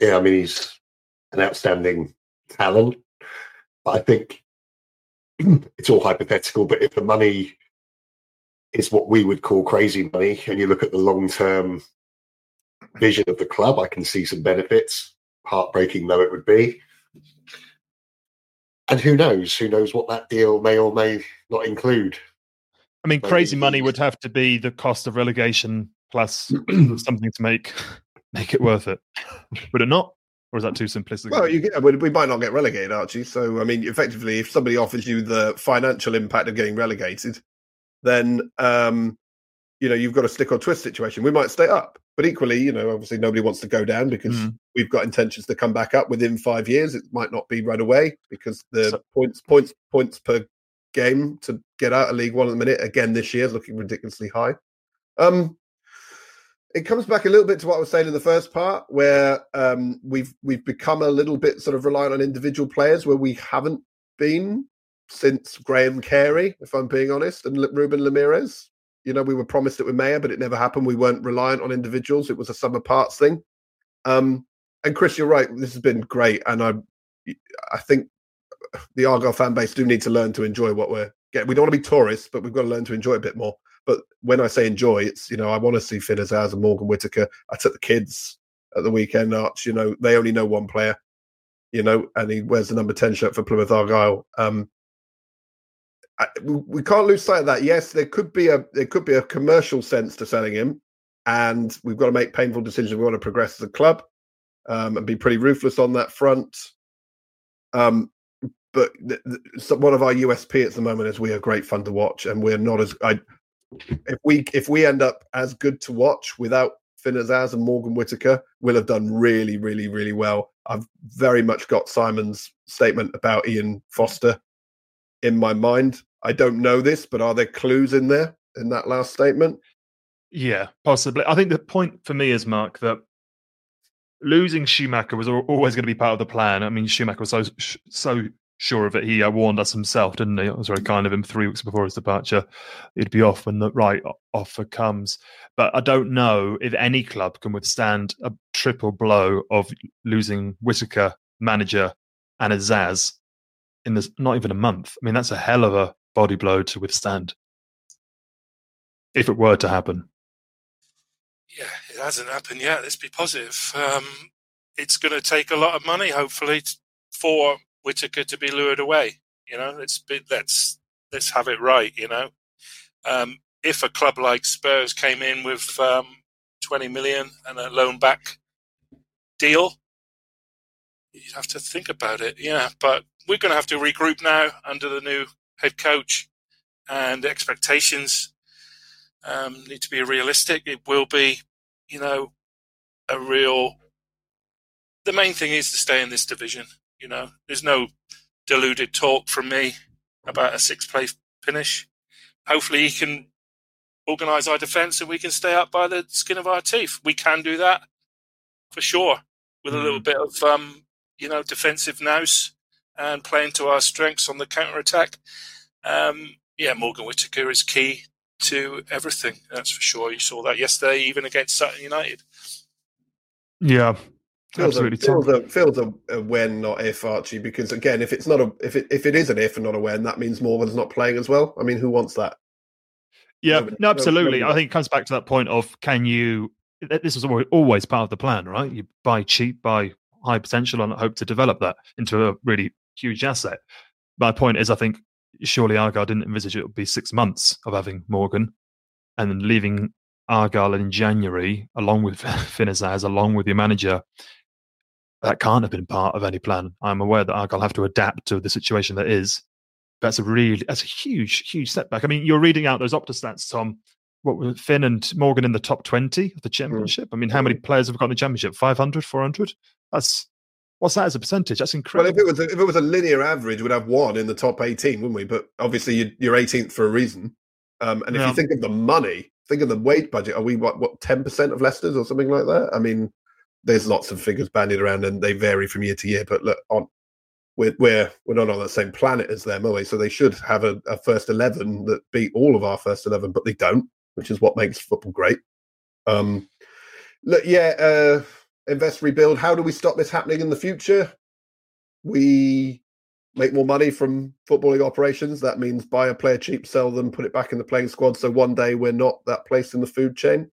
yeah. I mean, he's an outstanding talent, but I think it's all hypothetical. But if the money is what we would call crazy money, and you look at the long-term vision of the club, I can see some benefits. Heartbreaking though it would be, and who knows? Who knows what that deal may or may not include? I mean, crazy money would have to be the cost of relegation plus something to make make it worth it. Would it not? Or is that too simplistic? Well, you get, we might not get relegated, Archie. So, I mean, effectively, if somebody offers you the financial impact of getting relegated, then um, you know you've got a stick or twist situation. We might stay up, but equally, you know, obviously nobody wants to go down because mm. we've got intentions to come back up within five years. It might not be right away because the so, points points points per game to get out of League One at the minute. Again, this year looking ridiculously high. Um, it comes back a little bit to what I was saying in the first part, where um, we've we've become a little bit sort of reliant on individual players, where we haven't been since Graham Carey, if I'm being honest, and Ruben Lameiras. You know, we were promised it with Mayor, but it never happened. We weren't reliant on individuals; it was a sum of parts thing. Um, and Chris, you're right. This has been great, and I, I think the Argyle fan base do need to learn to enjoy what we're getting. We don't want to be tourists, but we've got to learn to enjoy a bit more. But when I say enjoy, it's you know I want to see Finn Azaz and Morgan Whitaker. I took the kids at the weekend. Arch, you know they only know one player, you know, and he wears the number ten shirt for Plymouth Argyle. Um, I, we can't lose sight of that. Yes, there could be a there could be a commercial sense to selling him, and we've got to make painful decisions. We want to progress as a club um, and be pretty ruthless on that front. Um, but one of our USP at the moment is we are great fun to watch, and we're not as I. If we if we end up as good to watch without Finn Azaz and Morgan Whitaker, we'll have done really, really, really well. I've very much got Simon's statement about Ian Foster in my mind. I don't know this, but are there clues in there in that last statement? Yeah, possibly. I think the point for me is Mark that losing Schumacher was always going to be part of the plan. I mean, Schumacher was so so sure of it. He uh, warned us himself, didn't he? It was very kind of him. Three weeks before his departure, he'd be off when the right offer comes. But I don't know if any club can withstand a triple blow of losing Whitaker, manager, and Azaz in this not even a month. I mean, that's a hell of a body blow to withstand if it were to happen. Yeah, it hasn't happened yet. Let's be positive. Um, it's going to take a lot of money, hopefully, for Whitaker to be lured away. You know, let's let's let's have it right. You know, um, if a club like Spurs came in with um, 20 million and a loan back deal, you'd have to think about it. Yeah, but we're going to have to regroup now under the new head coach, and expectations um, need to be realistic. It will be, you know, a real. The main thing is to stay in this division. You know, there's no deluded talk from me about a sixth place finish. Hopefully, he can organise our defence and we can stay up by the skin of our teeth. We can do that for sure with a little mm. bit of, um, you know, defensive nous and playing to our strengths on the counter attack. Um, yeah, Morgan Whitaker is key to everything. That's for sure. You saw that yesterday, even against Sutton United. Yeah, Absolutely, a, feels, a, feels a, a, when, not if, Archie. Because again, if it's not a if it if it is an if and not a when, that means Morgan's not playing as well. I mean, who wants that? Yeah, nobody, no, absolutely. Nobody. I think it comes back to that point of can you? This was always part of the plan, right? You buy cheap, buy high potential, and hope to develop that into a really huge asset. My point is, I think surely Argyle didn't envisage it would be six months of having Morgan, and then leaving Argyle in January, along with Finn Azaz, along with your manager, that can't have been part of any plan. I'm aware that Argyle have to adapt to the situation that is. That's a really that's a huge, huge setback. I mean, you're reading out those Opta stats, Tom. What were Finn and Morgan in the top 20 of the hmm. championship? I mean, how many players have got in the championship? 500, 400? That's what's that as a percentage? That's incredible. Well, if it was a, if it was a linear average, we'd have one in the top 18, wouldn't we? But obviously, you're 18th for a reason. Um, and if yeah. you think of the money, think of the wage budget. Are we what what 10% of Leicester's or something like that? I mean, there's lots of figures bandied around and they vary from year to year. But look, on we're we're we're not on the same planet as them, are we? So they should have a, a first eleven that beat all of our first eleven, but they don't, which is what makes football great. Um, look, yeah, uh, invest, rebuild. How do we stop this happening in the future? We make more money from footballing operations. That means buy a player cheap, sell them, put it back in the playing squad. So one day we're not that place in the food chain.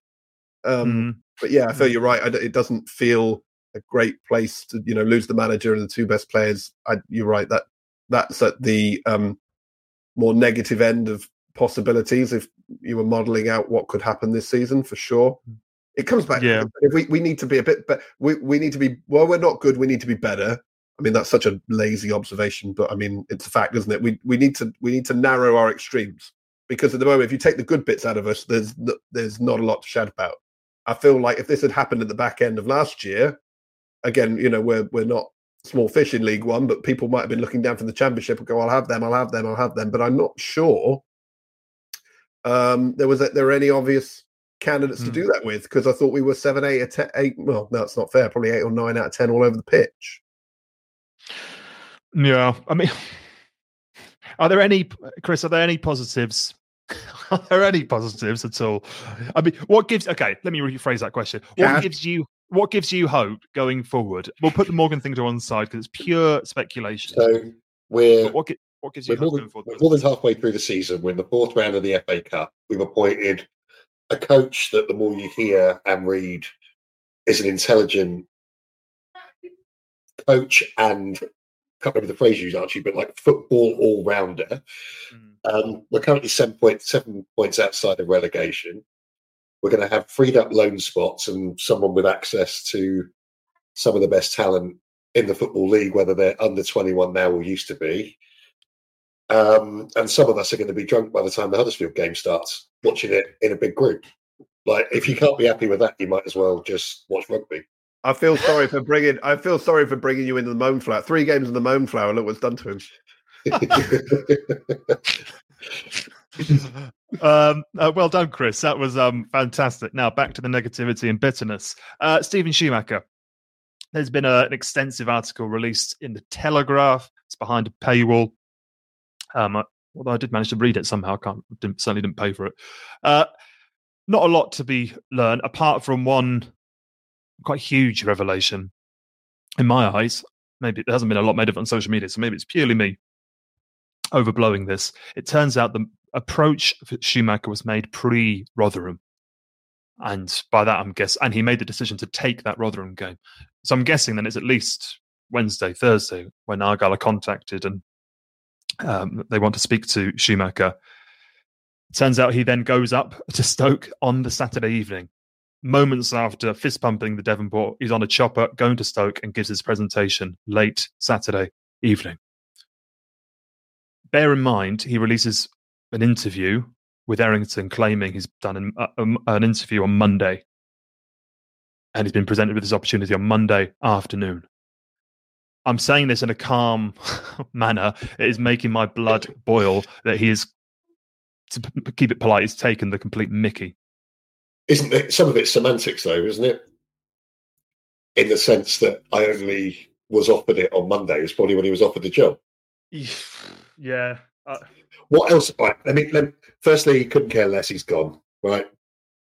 Um, mm. But yeah, I feel mm. you're right. it doesn't feel a great place to you know lose the manager and the two best players. I, you're right that that's at the um, more negative end of possibilities. If you were modelling out what could happen this season, for sure. It comes back. Yeah, we we need to be a bit, but we we need to be. Well, we're not good. We need to be better. I mean, that's such a lazy observation, but I mean, it's a fact, isn't it? We we need to we need to narrow our extremes because at the moment, if you take the good bits out of us, there's there's not a lot to shout about. I feel like if this had happened at the back end of last year, again, you know, we're we're not small fish in League One, but people might have been looking down from the Championship and go, "I'll have them, I'll have them, I'll have them." But I'm not sure um, there was a, there were any obvious candidates mm. to hmm. do that with because I thought we were seven, eight, ten, eight. Well, no, it's not fair. Probably eight or nine out of ten all over the pitch. Yeah, I mean, are there any, Chris? Are there any positives are there any positives at all? I mean, what gives? Okay, let me rephrase that question. What yeah. gives you? What gives you hope going forward? We'll put the Morgan thing to one side because it's pure speculation. So we're what, what gives you we're, more than, we're more than halfway through the season. We're in the fourth round of the FA Cup. We've appointed a coach that the more you hear and read is an intelligent coach and I can't remember the phrase you used, Archie, but like football all rounder. Mm. Um, we're currently seven, point, seven points outside of relegation. We're going to have freed up loan spots and someone with access to some of the best talent in the Football League, whether they're under 21 now or used to be. Um, and some of us are going to be drunk by the time the Huddersfield game starts, watching it in a big group. Like, if you can't be happy with that, you might as well just watch rugby. I feel sorry for bringing. I feel sorry for bringing you into the moan flower. Three games in the moan flower. Look what's done to him. Um, uh, well done, Chris. That was um, fantastic. Now back to the negativity and bitterness. Uh, Steven Schumacher. There's been a, an extensive article released in the Telegraph It's behind a paywall. Um, although I did manage to read it somehow, I can't didn't, certainly didn't pay for it. Uh, not a lot to be learned apart from one quite huge revelation in my eyes. Maybe there hasn't been a lot made of it on social media, so maybe it's purely me overblowing this. It turns out the approach for Schumacher was made pre Rotherham. And by that, I'm guess, and he made the decision to take that Rotherham game. So I'm guessing then it's at least Wednesday, Thursday when Argyle are contacted and um, they want to speak to Schumacher. Turns out he then goes up to Stoke on the Saturday evening. Moments after fist pumping the Devonport, he's on a chopper going to Stoke and gives his presentation late Saturday evening. Bear in mind, he releases an interview with Errington claiming he's done an, uh, um, an interview on Monday and he's been presented with this opportunity on Monday afternoon. I'm saying this in a calm manner. It is making my blood boil that he is, to p- keep it polite, he's taken the complete mickey. Isn't it? Some of it's semantics, though, isn't it? In the sense that I only was offered it on Monday. It's probably when he was offered the job. Yeah. Uh, What else? Right, let me, let firstly, couldn't care less. He's gone. Right,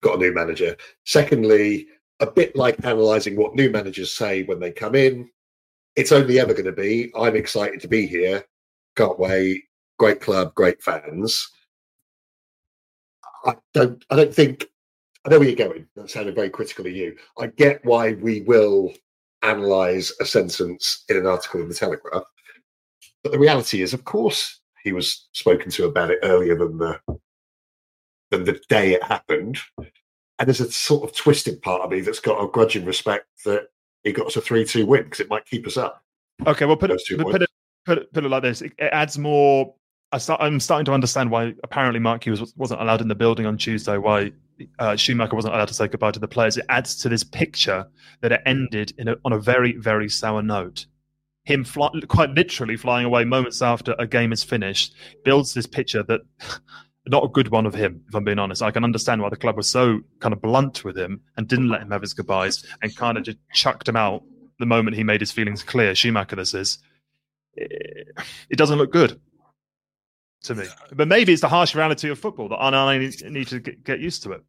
got a new manager. Secondly, a bit like analysing what new managers say when they come in. It's only ever going to be. I'm excited to be here. Can't wait. Great club, great fans. I don't. I don't think. I know where you're going. That sounded very critical of you. I get why we will analyse a sentence in an article in the Telegraph, but the reality is, of course, he was spoken to about it earlier than the than the day it happened. And there's a sort of twisted part of me that's got a grudging respect that he got us a three-two win because it might keep us up. Okay, well, put it, put it, put it, put it like this. It, it adds more. I start, I'm starting to understand why apparently Mark Hughes wasn't allowed in the building on Tuesday. Why uh, Schumacher wasn't allowed to say goodbye to the players. It adds to this picture that it ended in a, on a very, very sour note. Him fly, quite literally flying away moments after a game is finished builds this picture that not a good one of him. If I'm being honest, I can understand why the club was so kind of blunt with him and didn't let him have his goodbyes and kind of just chucked him out the moment he made his feelings clear. Schumacher, this is. It doesn't look good to me, but maybe it's the harsh reality of football that I need to get used to it.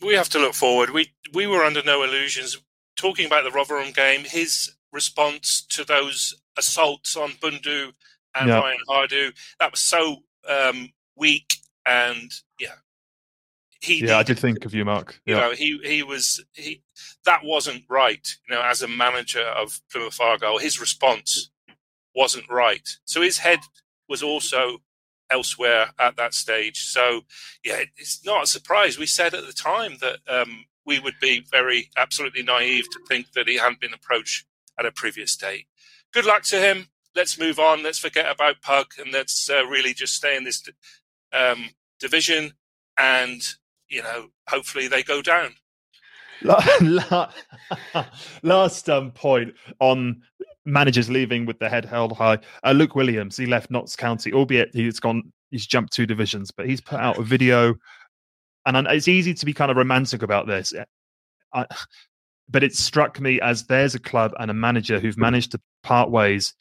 we have to look forward. We we were under no illusions. Talking about the Rotherham game, his response to those assaults on Bundu and Yeah. Ryan Hardie. That was so um, weak, and yeah, he Yeah, I did think of you, Mark. you Yeah, know he he was he that wasn't right you know as a manager of Plymouth Argyle his response wasn't right. So his head was also elsewhere at that stage. So yeah it's not a surprise. We said at the time that um, we would be very absolutely naive to think that he hadn't been approached at a previous date. Good luck to him. Let's move on. Let's forget about Pug and let's uh, really just stay in this um, division and you know hopefully they go down. La- la- Last um, point on managers leaving with their head held high. Uh, Luke Williams, he left Notts County, albeit he's gone, he's jumped two divisions, but he's put out a video, and it's easy to be kind of romantic about this. I, but it struck me as there's a club and a manager who've managed to part ways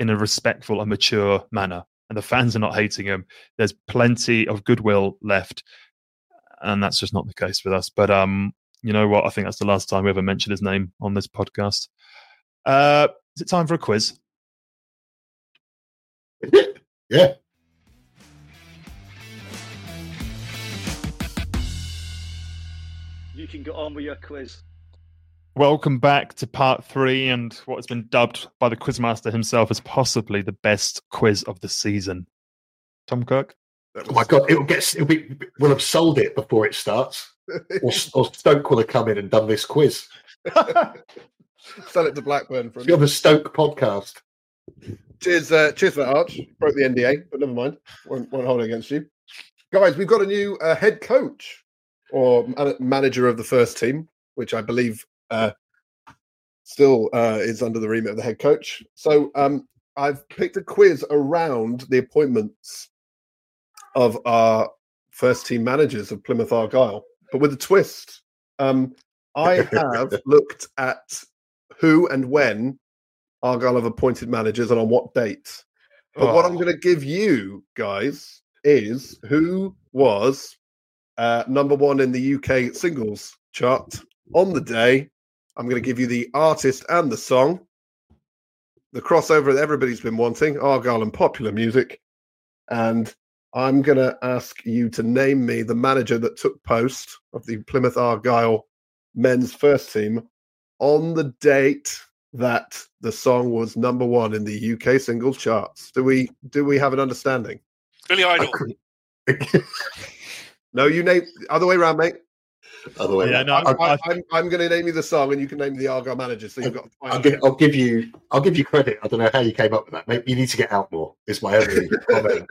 in a respectful and mature manner, and the fans are not hating him. There's plenty of goodwill left, and that's just not the case with us. But um, you know what? I think that's the last time we ever mentioned his name on this podcast. Uh, is it time for a quiz? Yeah. You can get on with your quiz. Welcome back to part three and what has been dubbed by the quizmaster himself as possibly the best quiz of the season. Tom Kirk? Oh my god, it'll get. It'll be. We'll have sold it before it starts, or, or Stoke will have come in and done this quiz. Sell it to Blackburn for a It's on the Stoke podcast. Cheers, uh, cheers for that, Arch. Broke the NDA, but never mind. Won't, won't hold it against you. Guys, we've got a new uh, head coach or man- manager of the first team, which I believe uh, still uh, is under the remit of the head coach. So um, I've picked a quiz around the appointments of our first team managers of Plymouth Argyle, but with a twist. Um, I have looked at who and when Argyle have appointed managers and on what dates. But what I'm Oh. going to give you guys is who was uh, number one in the UK singles chart on the day. I'm going to give you the artist and the song, the crossover that everybody's been wanting, Argyle and popular music. And I'm going to ask you to name me the manager that took post of the Plymouth Argyle men's first team on the date that the song was number one in the UK singles charts. Do we do we have an understanding? Billy Idol. No, you name other way around, mate. Other way Yeah, no, I, I, I, I'm, I'm going to name you the song, and you can name the Argyle manager. So you've got. I'll, give, I'll give you. I'll give you credit. I don't know how you came up with that. Maybe you need to get out more. Is my only comment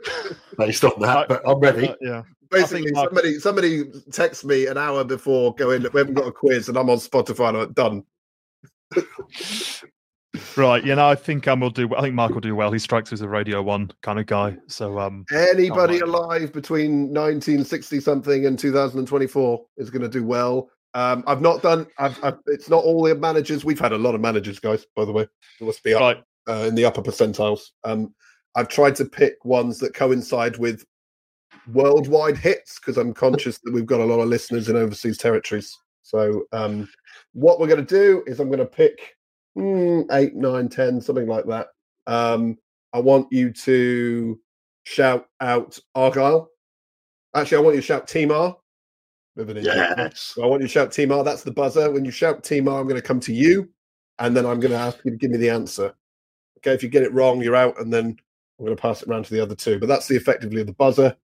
based on that. But I'm ready. Uh, yeah. Basically, Mark- somebody somebody texts me an hour before going. We haven't got a quiz, and I'm on Spotify. And I'm done. Right. You know, I think um will do. I think Mark will do well. He strikes as a Radio One kind of guy. So um, Anybody Oh, alive between 1960 something and 2024 is going to do well. Um, I've not done. I've, I've, it's not all the managers. We've had a lot of managers, guys. By the way, it must be up right. uh, in the upper percentiles. Um, I've tried to pick ones that coincide with worldwide hits because I'm conscious that we've got a lot of listeners in overseas territories. So, um, what we're going to do is I'm going to pick mm, eight, nine, ten, something like that. Um, I want you to shout out Argyle. Actually, I want you to shout Team R. Bit of an idiot. Yes. I want you to shout Team R. That's the buzzer. When you shout Team R, I'm going to come to you, and then I'm going to ask you to give me the answer. Okay, if you get it wrong, you're out, and then I'm going to pass it around to the other two. But that's the effectively the buzzer.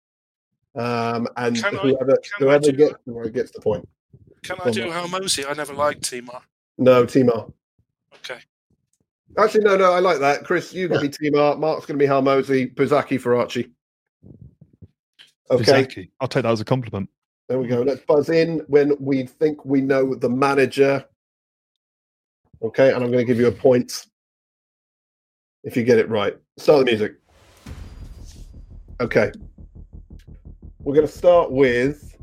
Um, and Can I- whoever I whoever do gets whoever gets the point. Can I do. How Mosey? I never liked Timar. No, Team R. Okay. Actually, no, no, I like that. Chris, you gonna be Team R. Mark's going to be Hal Mosey. Buzaki for Archie. Okay, Bizaki. I'll take that as a compliment. there we go. Let's buzz in when we think we know the manager. Okay, and I'm going to give you a point if you get it right. Start the music. Okay. We're going to start with.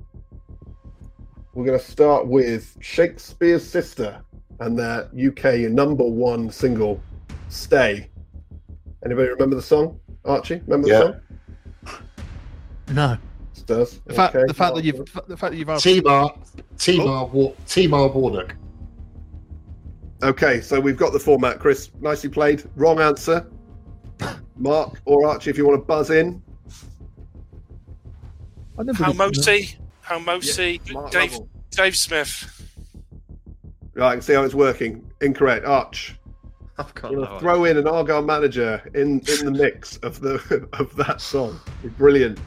We're going to start with Shakespeare's Sister and their UK number one single, "Stay." Anybody remember the song? Archie, remember the song? No. It does. The fact, Okay. the fact that you've, the fact that you've asked. Timar, Timar, oh. Wa- Timar Warnock. Okay, so we've got the format, Chris. Nicely played. Wrong answer. Mark or Archie, if you want to buzz in. How Mosey? How Mosey? Dave Lovell. Dave Smith. Right, I can see how it's working. Incorrect. Arch. I've got I'm no gonna idea. throw in an Argyle manager in in the mix of the of that song. Brilliant.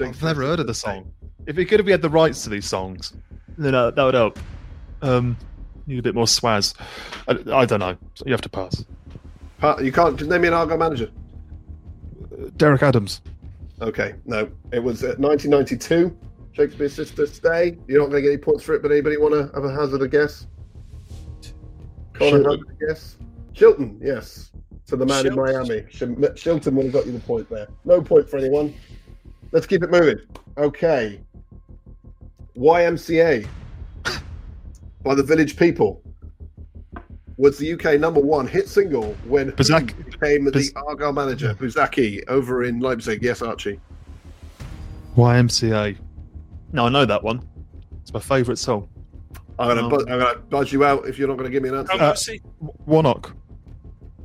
I've never heard of the song. If it could have had the rights to these songs, then uh, that would help. Um, need a bit more swaz. I, I don't know. You have to pass. Pa- You can't just name me an Argyle manager. Uh, Derek Adams. Okay, no. It was uh, 1992. Shakespeare's Sister Stay. You're not going to get any points for it, but anybody want to have a hazard a guess? Connor, Shilton. hazard a guess? Shilton, yes. To the man Shilton. in Miami. Shilton would have got you the point there. No point for anyone. Let's keep it moving. Okay. YMCA by the Village People was the UK number one hit single when who Buzak- became Buz- the Argyle manager, Buzaki, over in Leipzig. Yes, Archie. YMCA. No, I know that one. It's my favourite song. I'm gonna, Um, buzz, I'm gonna buzz you out if you're not gonna give me an answer. How Uh, Warnock.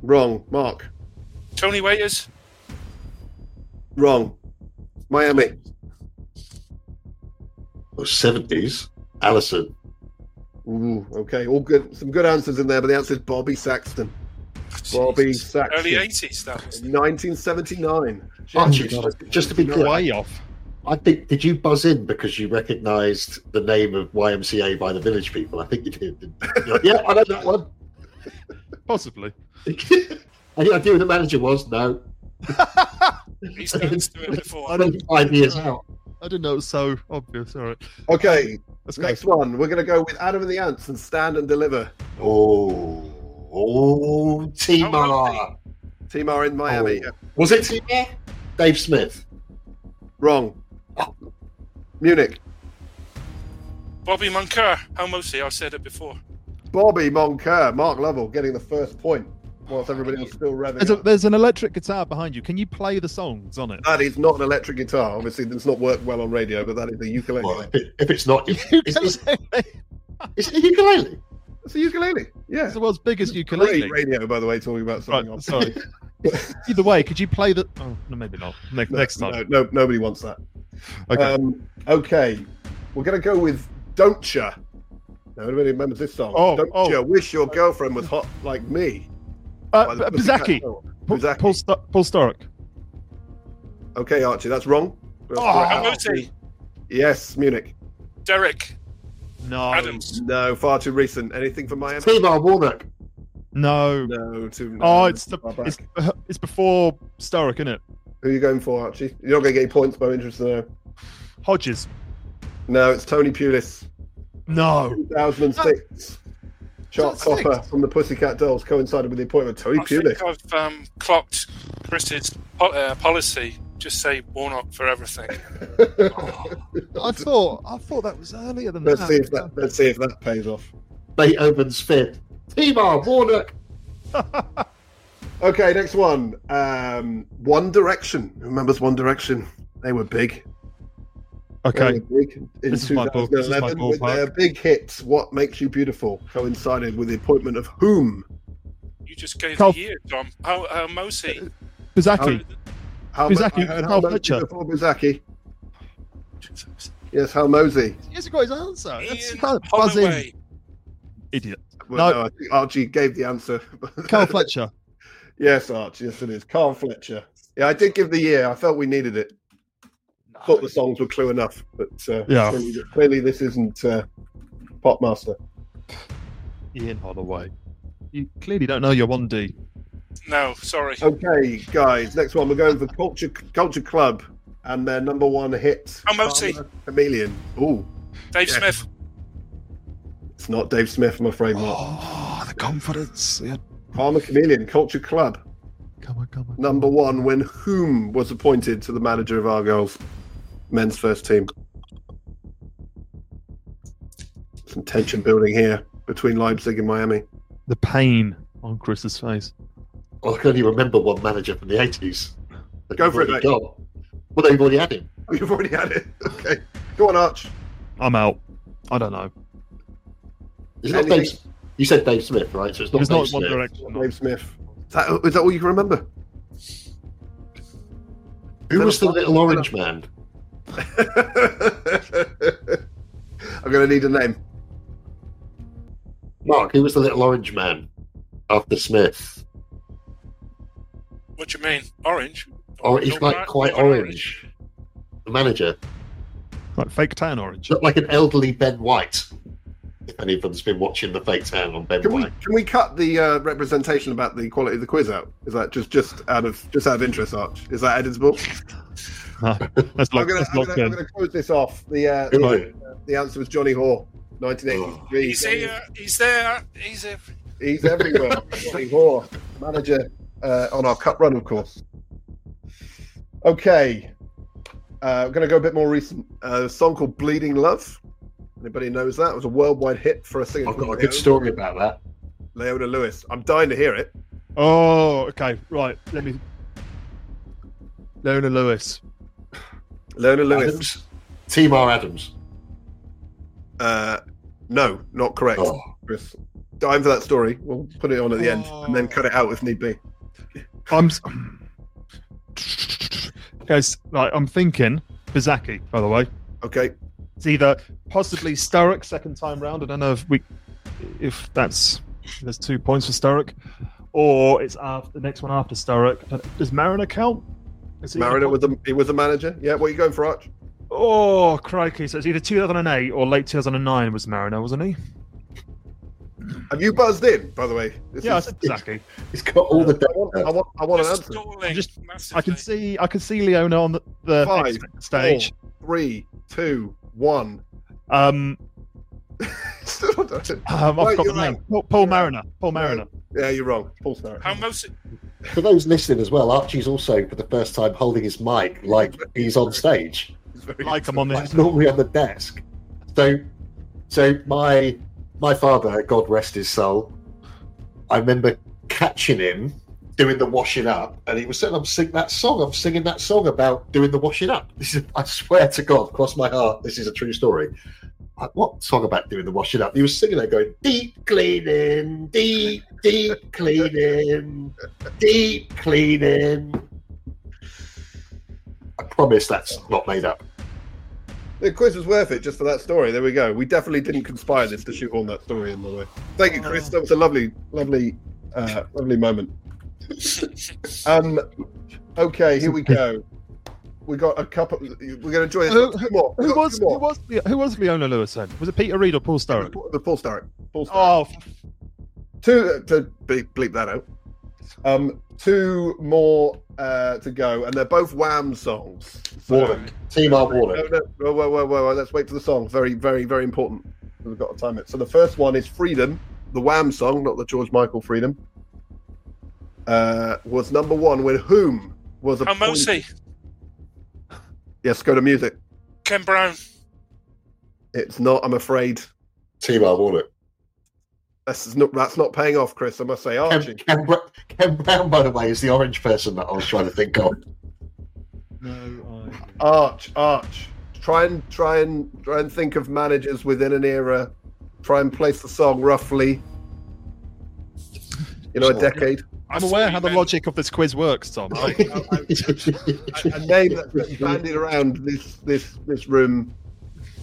Wrong, Mark. Tony Waiters. Wrong. Miami. Or 70s. Allison. Ooh, okay, all good. Some good answers in there, but the answer is Bobby Saxton. Bobby Jesus. Saxton. Early eighties. That was. 1979. Archie, just, just to be clear, Way off. I think did you buzz in because you recognised the name of YMCA by the Village People? I think you did. didn't you? You're like, yeah, I know that one. Possibly. Any idea who the manager was? No. He stands to it before. I didn't- Five years out. I didn't know it was so obvious. All right. Okay, Let's go. next one. We're gonna go with Adam and the Ants and Stand and Deliver. Oh, oh, Timar. Team are in Miami. Oh. Was it Timar? Dave Smith. Wrong. Munich. Bobby Moncur. How Mosey? I said it before. Bobby Moncur. Mark Lovell getting the first point. whilst everybody else is still revving. There's, a, there's an electric guitar behind you. Can you play the songs on it? That is not an electric guitar. Obviously, it's not worked well on radio, but that is a ukulele. Well, if, it, if it's not, is, is, is it a ukulele? It's a ukulele. Yeah. It's the world's biggest Great ukulele. radio, by the way, talking about something Right, sorry. Either way, could you play the? Oh, no, maybe not. Next, No, next time. No, no, nobody wants that. Okay. Um, okay. We're going to go with Don't Ya. Now, everybody remembers this song. Oh, Don't oh. Ya wish your girlfriend was hot like me. uh, the Bizaki. Paul, Bizaki. Paul, Sto- Paul Sturrock. Okay, Archie, that's wrong. Let's Oh, go Yes, Munich. Derek No. Adams. No, far too recent. Anything from Miami? Timar Warnock. No. No, too. No, Oh, it's the it's, it's before Sturrock, isn't it? Who are you going for, Archie? You're not going to get any points, but I'm interested to know. Hodges. No, it's Tony Pulis. No. 2006. Chart 2006? topper from the Pussycat Dolls coincided with the appointment of Tony I think Pulis. I've um, clocked Chris's po- uh, policy. Just say Warnock for everything. I thought I thought that was earlier than let's that. see if that let's see if that pays off. Beethoven's fifth. Timar Warnock. Okay, next one. Um, One Direction. Who remembers One Direction? They were big. Okay. were big in This is my ball- this is my 2011 with their big hit. What makes you beautiful? Coincided with the appointment of whom? You just gave Carl- the year, Tom. Oh, uh, Mosi. Bizaki. How Buzaki, I heard Carl Hal Fletcher. Mosey before Yes, Hal Mosey. He hasn't got his answer. That's Ian kind of buzzing. Holloway. Idiot. Well, No. no, I think Archie gave the answer. Carl Fletcher. yes, Archie. Yes, it is. Carl Fletcher. Yeah, I did give the year. I felt we needed it. Thought the songs were clue enough, but uh, Yeah. clearly, clearly this isn't uh, Popmaster. Ian Holloway. You clearly don't know your 1D. No, sorry. Okay, guys. Next one, we're going for Culture Culture Club and their number one hit. Oh, Moti. Karma Chameleon. Ooh, Dave yeah. Smith. It's not Dave Smith, I'm afraid. Not. Oh, the confidence. Yeah. Karma Chameleon, Culture Club. Come on, come on. Number one, when whom was appointed to the manager of Argyle's men's first team. Some tension building here between Leipzig and Miami. The pain on Chris's face. I can only remember one manager from the 80s. that Go for it, already mate. got. Well, they've already had him. Oh, you've already had it. Okay. Go on, Arch. I'm out. I don't know. It's not Dave, you said Dave Smith, right? So it's not was Dave not One Smith. Direction. Dave Smith. Is that, is that all you can remember? Who was the little orange man? I'm going to need a name. Mark, who was the little orange man after Smith? What do you mean? Orange? Oh, he's like not- quite not orange. The manager. Like fake tan orange. Looked like an elderly Ben White. If anyone's been watching the fake town on Ben Can we can we cut the uh, representation about the quality of the quiz out? Is that just just out of just out of interest, Arch? Is that editable? No, that's I'm locked, gonna, I'm gonna, I'm in. gonna close this off. The uh, the, is it? the answer was Johnny Hore, 1983. He's here. He's there. He's there. He's everywhere. Johnny Hore, manager uh, on our cup run, of course. Okay, uh, we're going to go a bit more recent. Uh, a song called "Bleeding Love." Anybody knows that? It was a worldwide hit for a singer I've got a called good story about that. Leona Lewis. I'm dying to hear it. Oh, okay. Right. Let me. Leona Lewis. Leona Lewis. Adams? Timar Adams. Uh, no, not correct, Oh, Chris. Dying for that story. We'll put it on at the end and then cut it out if need be. I'm. Guys, right, I'm thinking Bizaki, by the way. Okay. It's either possibly Sturrock second time round. I don't know if we, if that's there's two points for Sturrock, or it's after the next one after Sturrock. Uh, does Mariner count? Is he- Mariner was a he was a manager. Yeah, what are you going for, Arch? Oh crikey! So it's either 2008 or late 2009 was Mariner, wasn't he? Have you buzzed in, by the way? This Yeah, I is- said Bizaki. he's got all the I want, I want, I want an answer. stalling Just- massively. I can see, I can see Leona on the, the Five, stage. Three, two, one. Um, Still don't- um, I've Right, got you're the name. Paul, Paul Mariner. Paul Mariner. yeah, you're wrong. Paul Sturrock. How most For those listening as well, Archie's also for the first time holding his mic like he's on stage. It's very- Like I'm on Like this. normally on the desk. So, so my my father, God rest his soul, I remember catching him doing the washing up, and he was saying, "I'm singing that song. I'm singing that song about doing the washing up." This is, I swear to God, cross my heart, this is a true story. Like, what song about doing the washing up? He was singing that, going deep cleaning, deep, deep cleaning, deep cleaning. I promise that's not made up. The quiz was worth it just for that story. There we go. We definitely didn't conspire this to shoehorn that story in the way. Thank you, Chris. That was a lovely, lovely, uh, lovely moment. Um, okay, here we go. We got a couple. We're going to enjoy Who- this. Two more. Who was, who was who was Leona Lewis then? Was it Peter Reid or Paul Sturrock? The Paul Sturrock. Paul Sturrock. Oh, two uh, to bleep, bleep that out. Um, two more uh, to go, and they're both Wham songs. So- Warnock, Team R No, no, whoa, whoa, whoa, whoa, whoa, Let's wait for the song. Very, very, very important. We've got to time it. So the first one is "Freedom," the Wham song, not the George Michael "Freedom." Uh, was number one with whom was a Oh, Mosi, Yes, go to music. Ken Brown. It's not. I'm afraid. Team R Warnock. That's not. That's not paying off, Chris. I must say, Archie. Ken, Ken, Ken Brown, by the way, is the orange person that I was trying to think of. no, Arch, Arch. Try and try and try and think of managers within an era. Try and place the song roughly. You know, a decade. I I'm aware how the meant- logic of this quiz works, Tom. a, a name that's been bandied around this this this room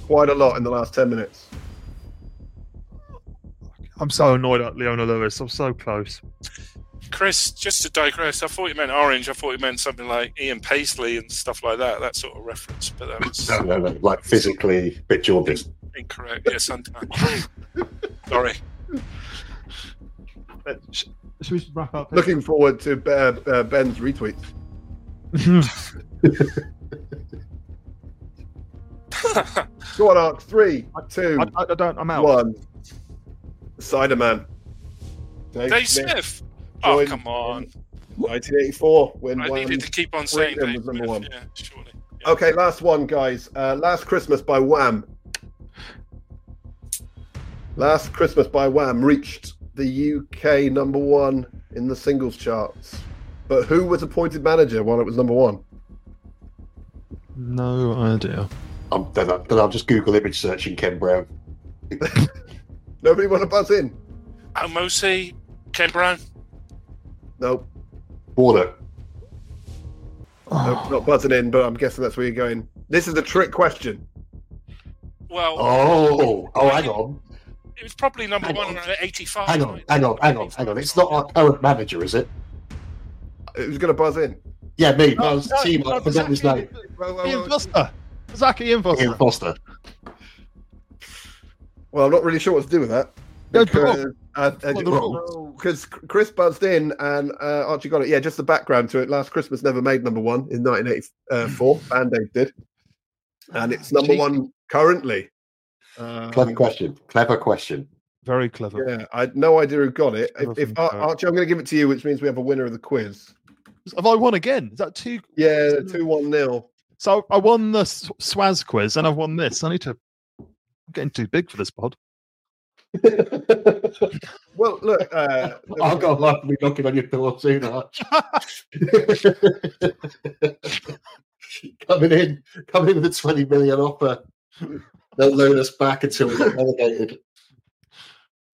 quite a lot in the last ten minutes. I'm so annoyed at Leona Lewis. I'm so close. Chris, just to digress, I thought you meant orange. I thought you meant something like Ian Paisley and stuff like that, that sort of reference. But that was no, no, no, like physically a bit jaundiced. incorrect. Yes, I'm sorry. Sh- Should we wrap up? Looking forward to uh, uh, Ben's retweets. Go on, Arch. Three, two, I, I, I don't. I'm out. one. Cider Man. Dave Smith. Oh, come on. 1984 when I Wham needed to keep on saying Freedom Dave was number Smith. one. Yeah, surely. Yeah. Okay, last one, guys. Uh, last Christmas by Wham. Last Christmas by Wham reached the UK number one in the singles charts. But who was appointed manager while it was number one? No idea. I'm, then, I, then I'll just Google image searching Ken Brown. Nobody want to buzz in? Oh, Mosi, Ken Brown. Nope, Warnock. nope, not buzzing in, but I'm guessing that's where you're going. This is a trick question. Well, Oh, oh, hang on, it was probably number hang one on. around 85. hang on, right? hang on, hang on, hang on. It's not our current manager, is it? Who's going to buzz in? Yeah, me. No, No, it's no, team. no, I forgot his name. Well, well, Ian well, Foster. Zach Ian Foster. Ian Foster. well, I'm not really sure what to do with that. Go Because, uh, the rules. because Chris buzzed in and uh, Archie got it. Yeah, just the background to it. Last Christmas never made number one in 1984. Band Aid did, and it's number Cheeky. one currently. Um, Clever question. Clever question. Very clever. yeah, I had no idea who got it. If, if Ar- Archie, I'm going to give it to you, which means we have a winner of the quiz. Have I won again? Is that two? Yeah, two one nil. So I won the Swaz quiz and I've won this. I need to. I'm getting too big for this pod. Well, look, uh, I've got life to be knocking on your door soon, Arch. coming in, coming in with a 20 million offer. They'll loan us back until we get relegated.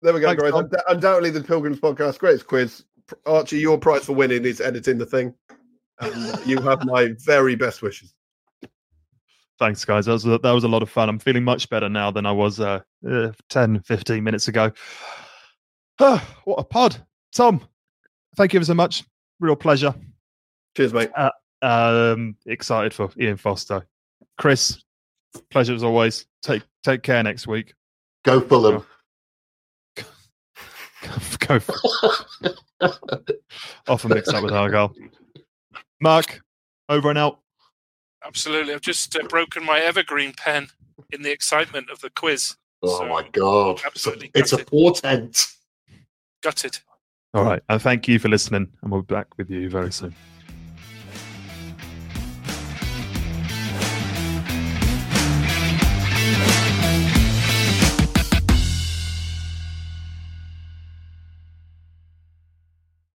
there we go, Thanks, guys. Tom. Undoubtedly, the Pilgrims podcast greatest quiz. Archie, your prize for winning is editing the thing. And uh, you have my very best wishes. Thanks, guys. That was, a, that was a lot of fun. I'm feeling much better now than I was uh, uh, 10, 15 minutes ago. Ah, what a pod. Tom, thank you so much. Real pleasure. Cheers, mate. Um, excited for Ian Foster. Chris, pleasure as always. Take take care next week. Go Fulham. Go for often mixed up with Argyle. Mark, over and out. Absolutely. I've just uh, broken my evergreen pen in the excitement of the quiz. Oh So, my god! absolutely It's a gutted. portent. Gutted. All right. And thank you for listening. And we'll be back with you very soon.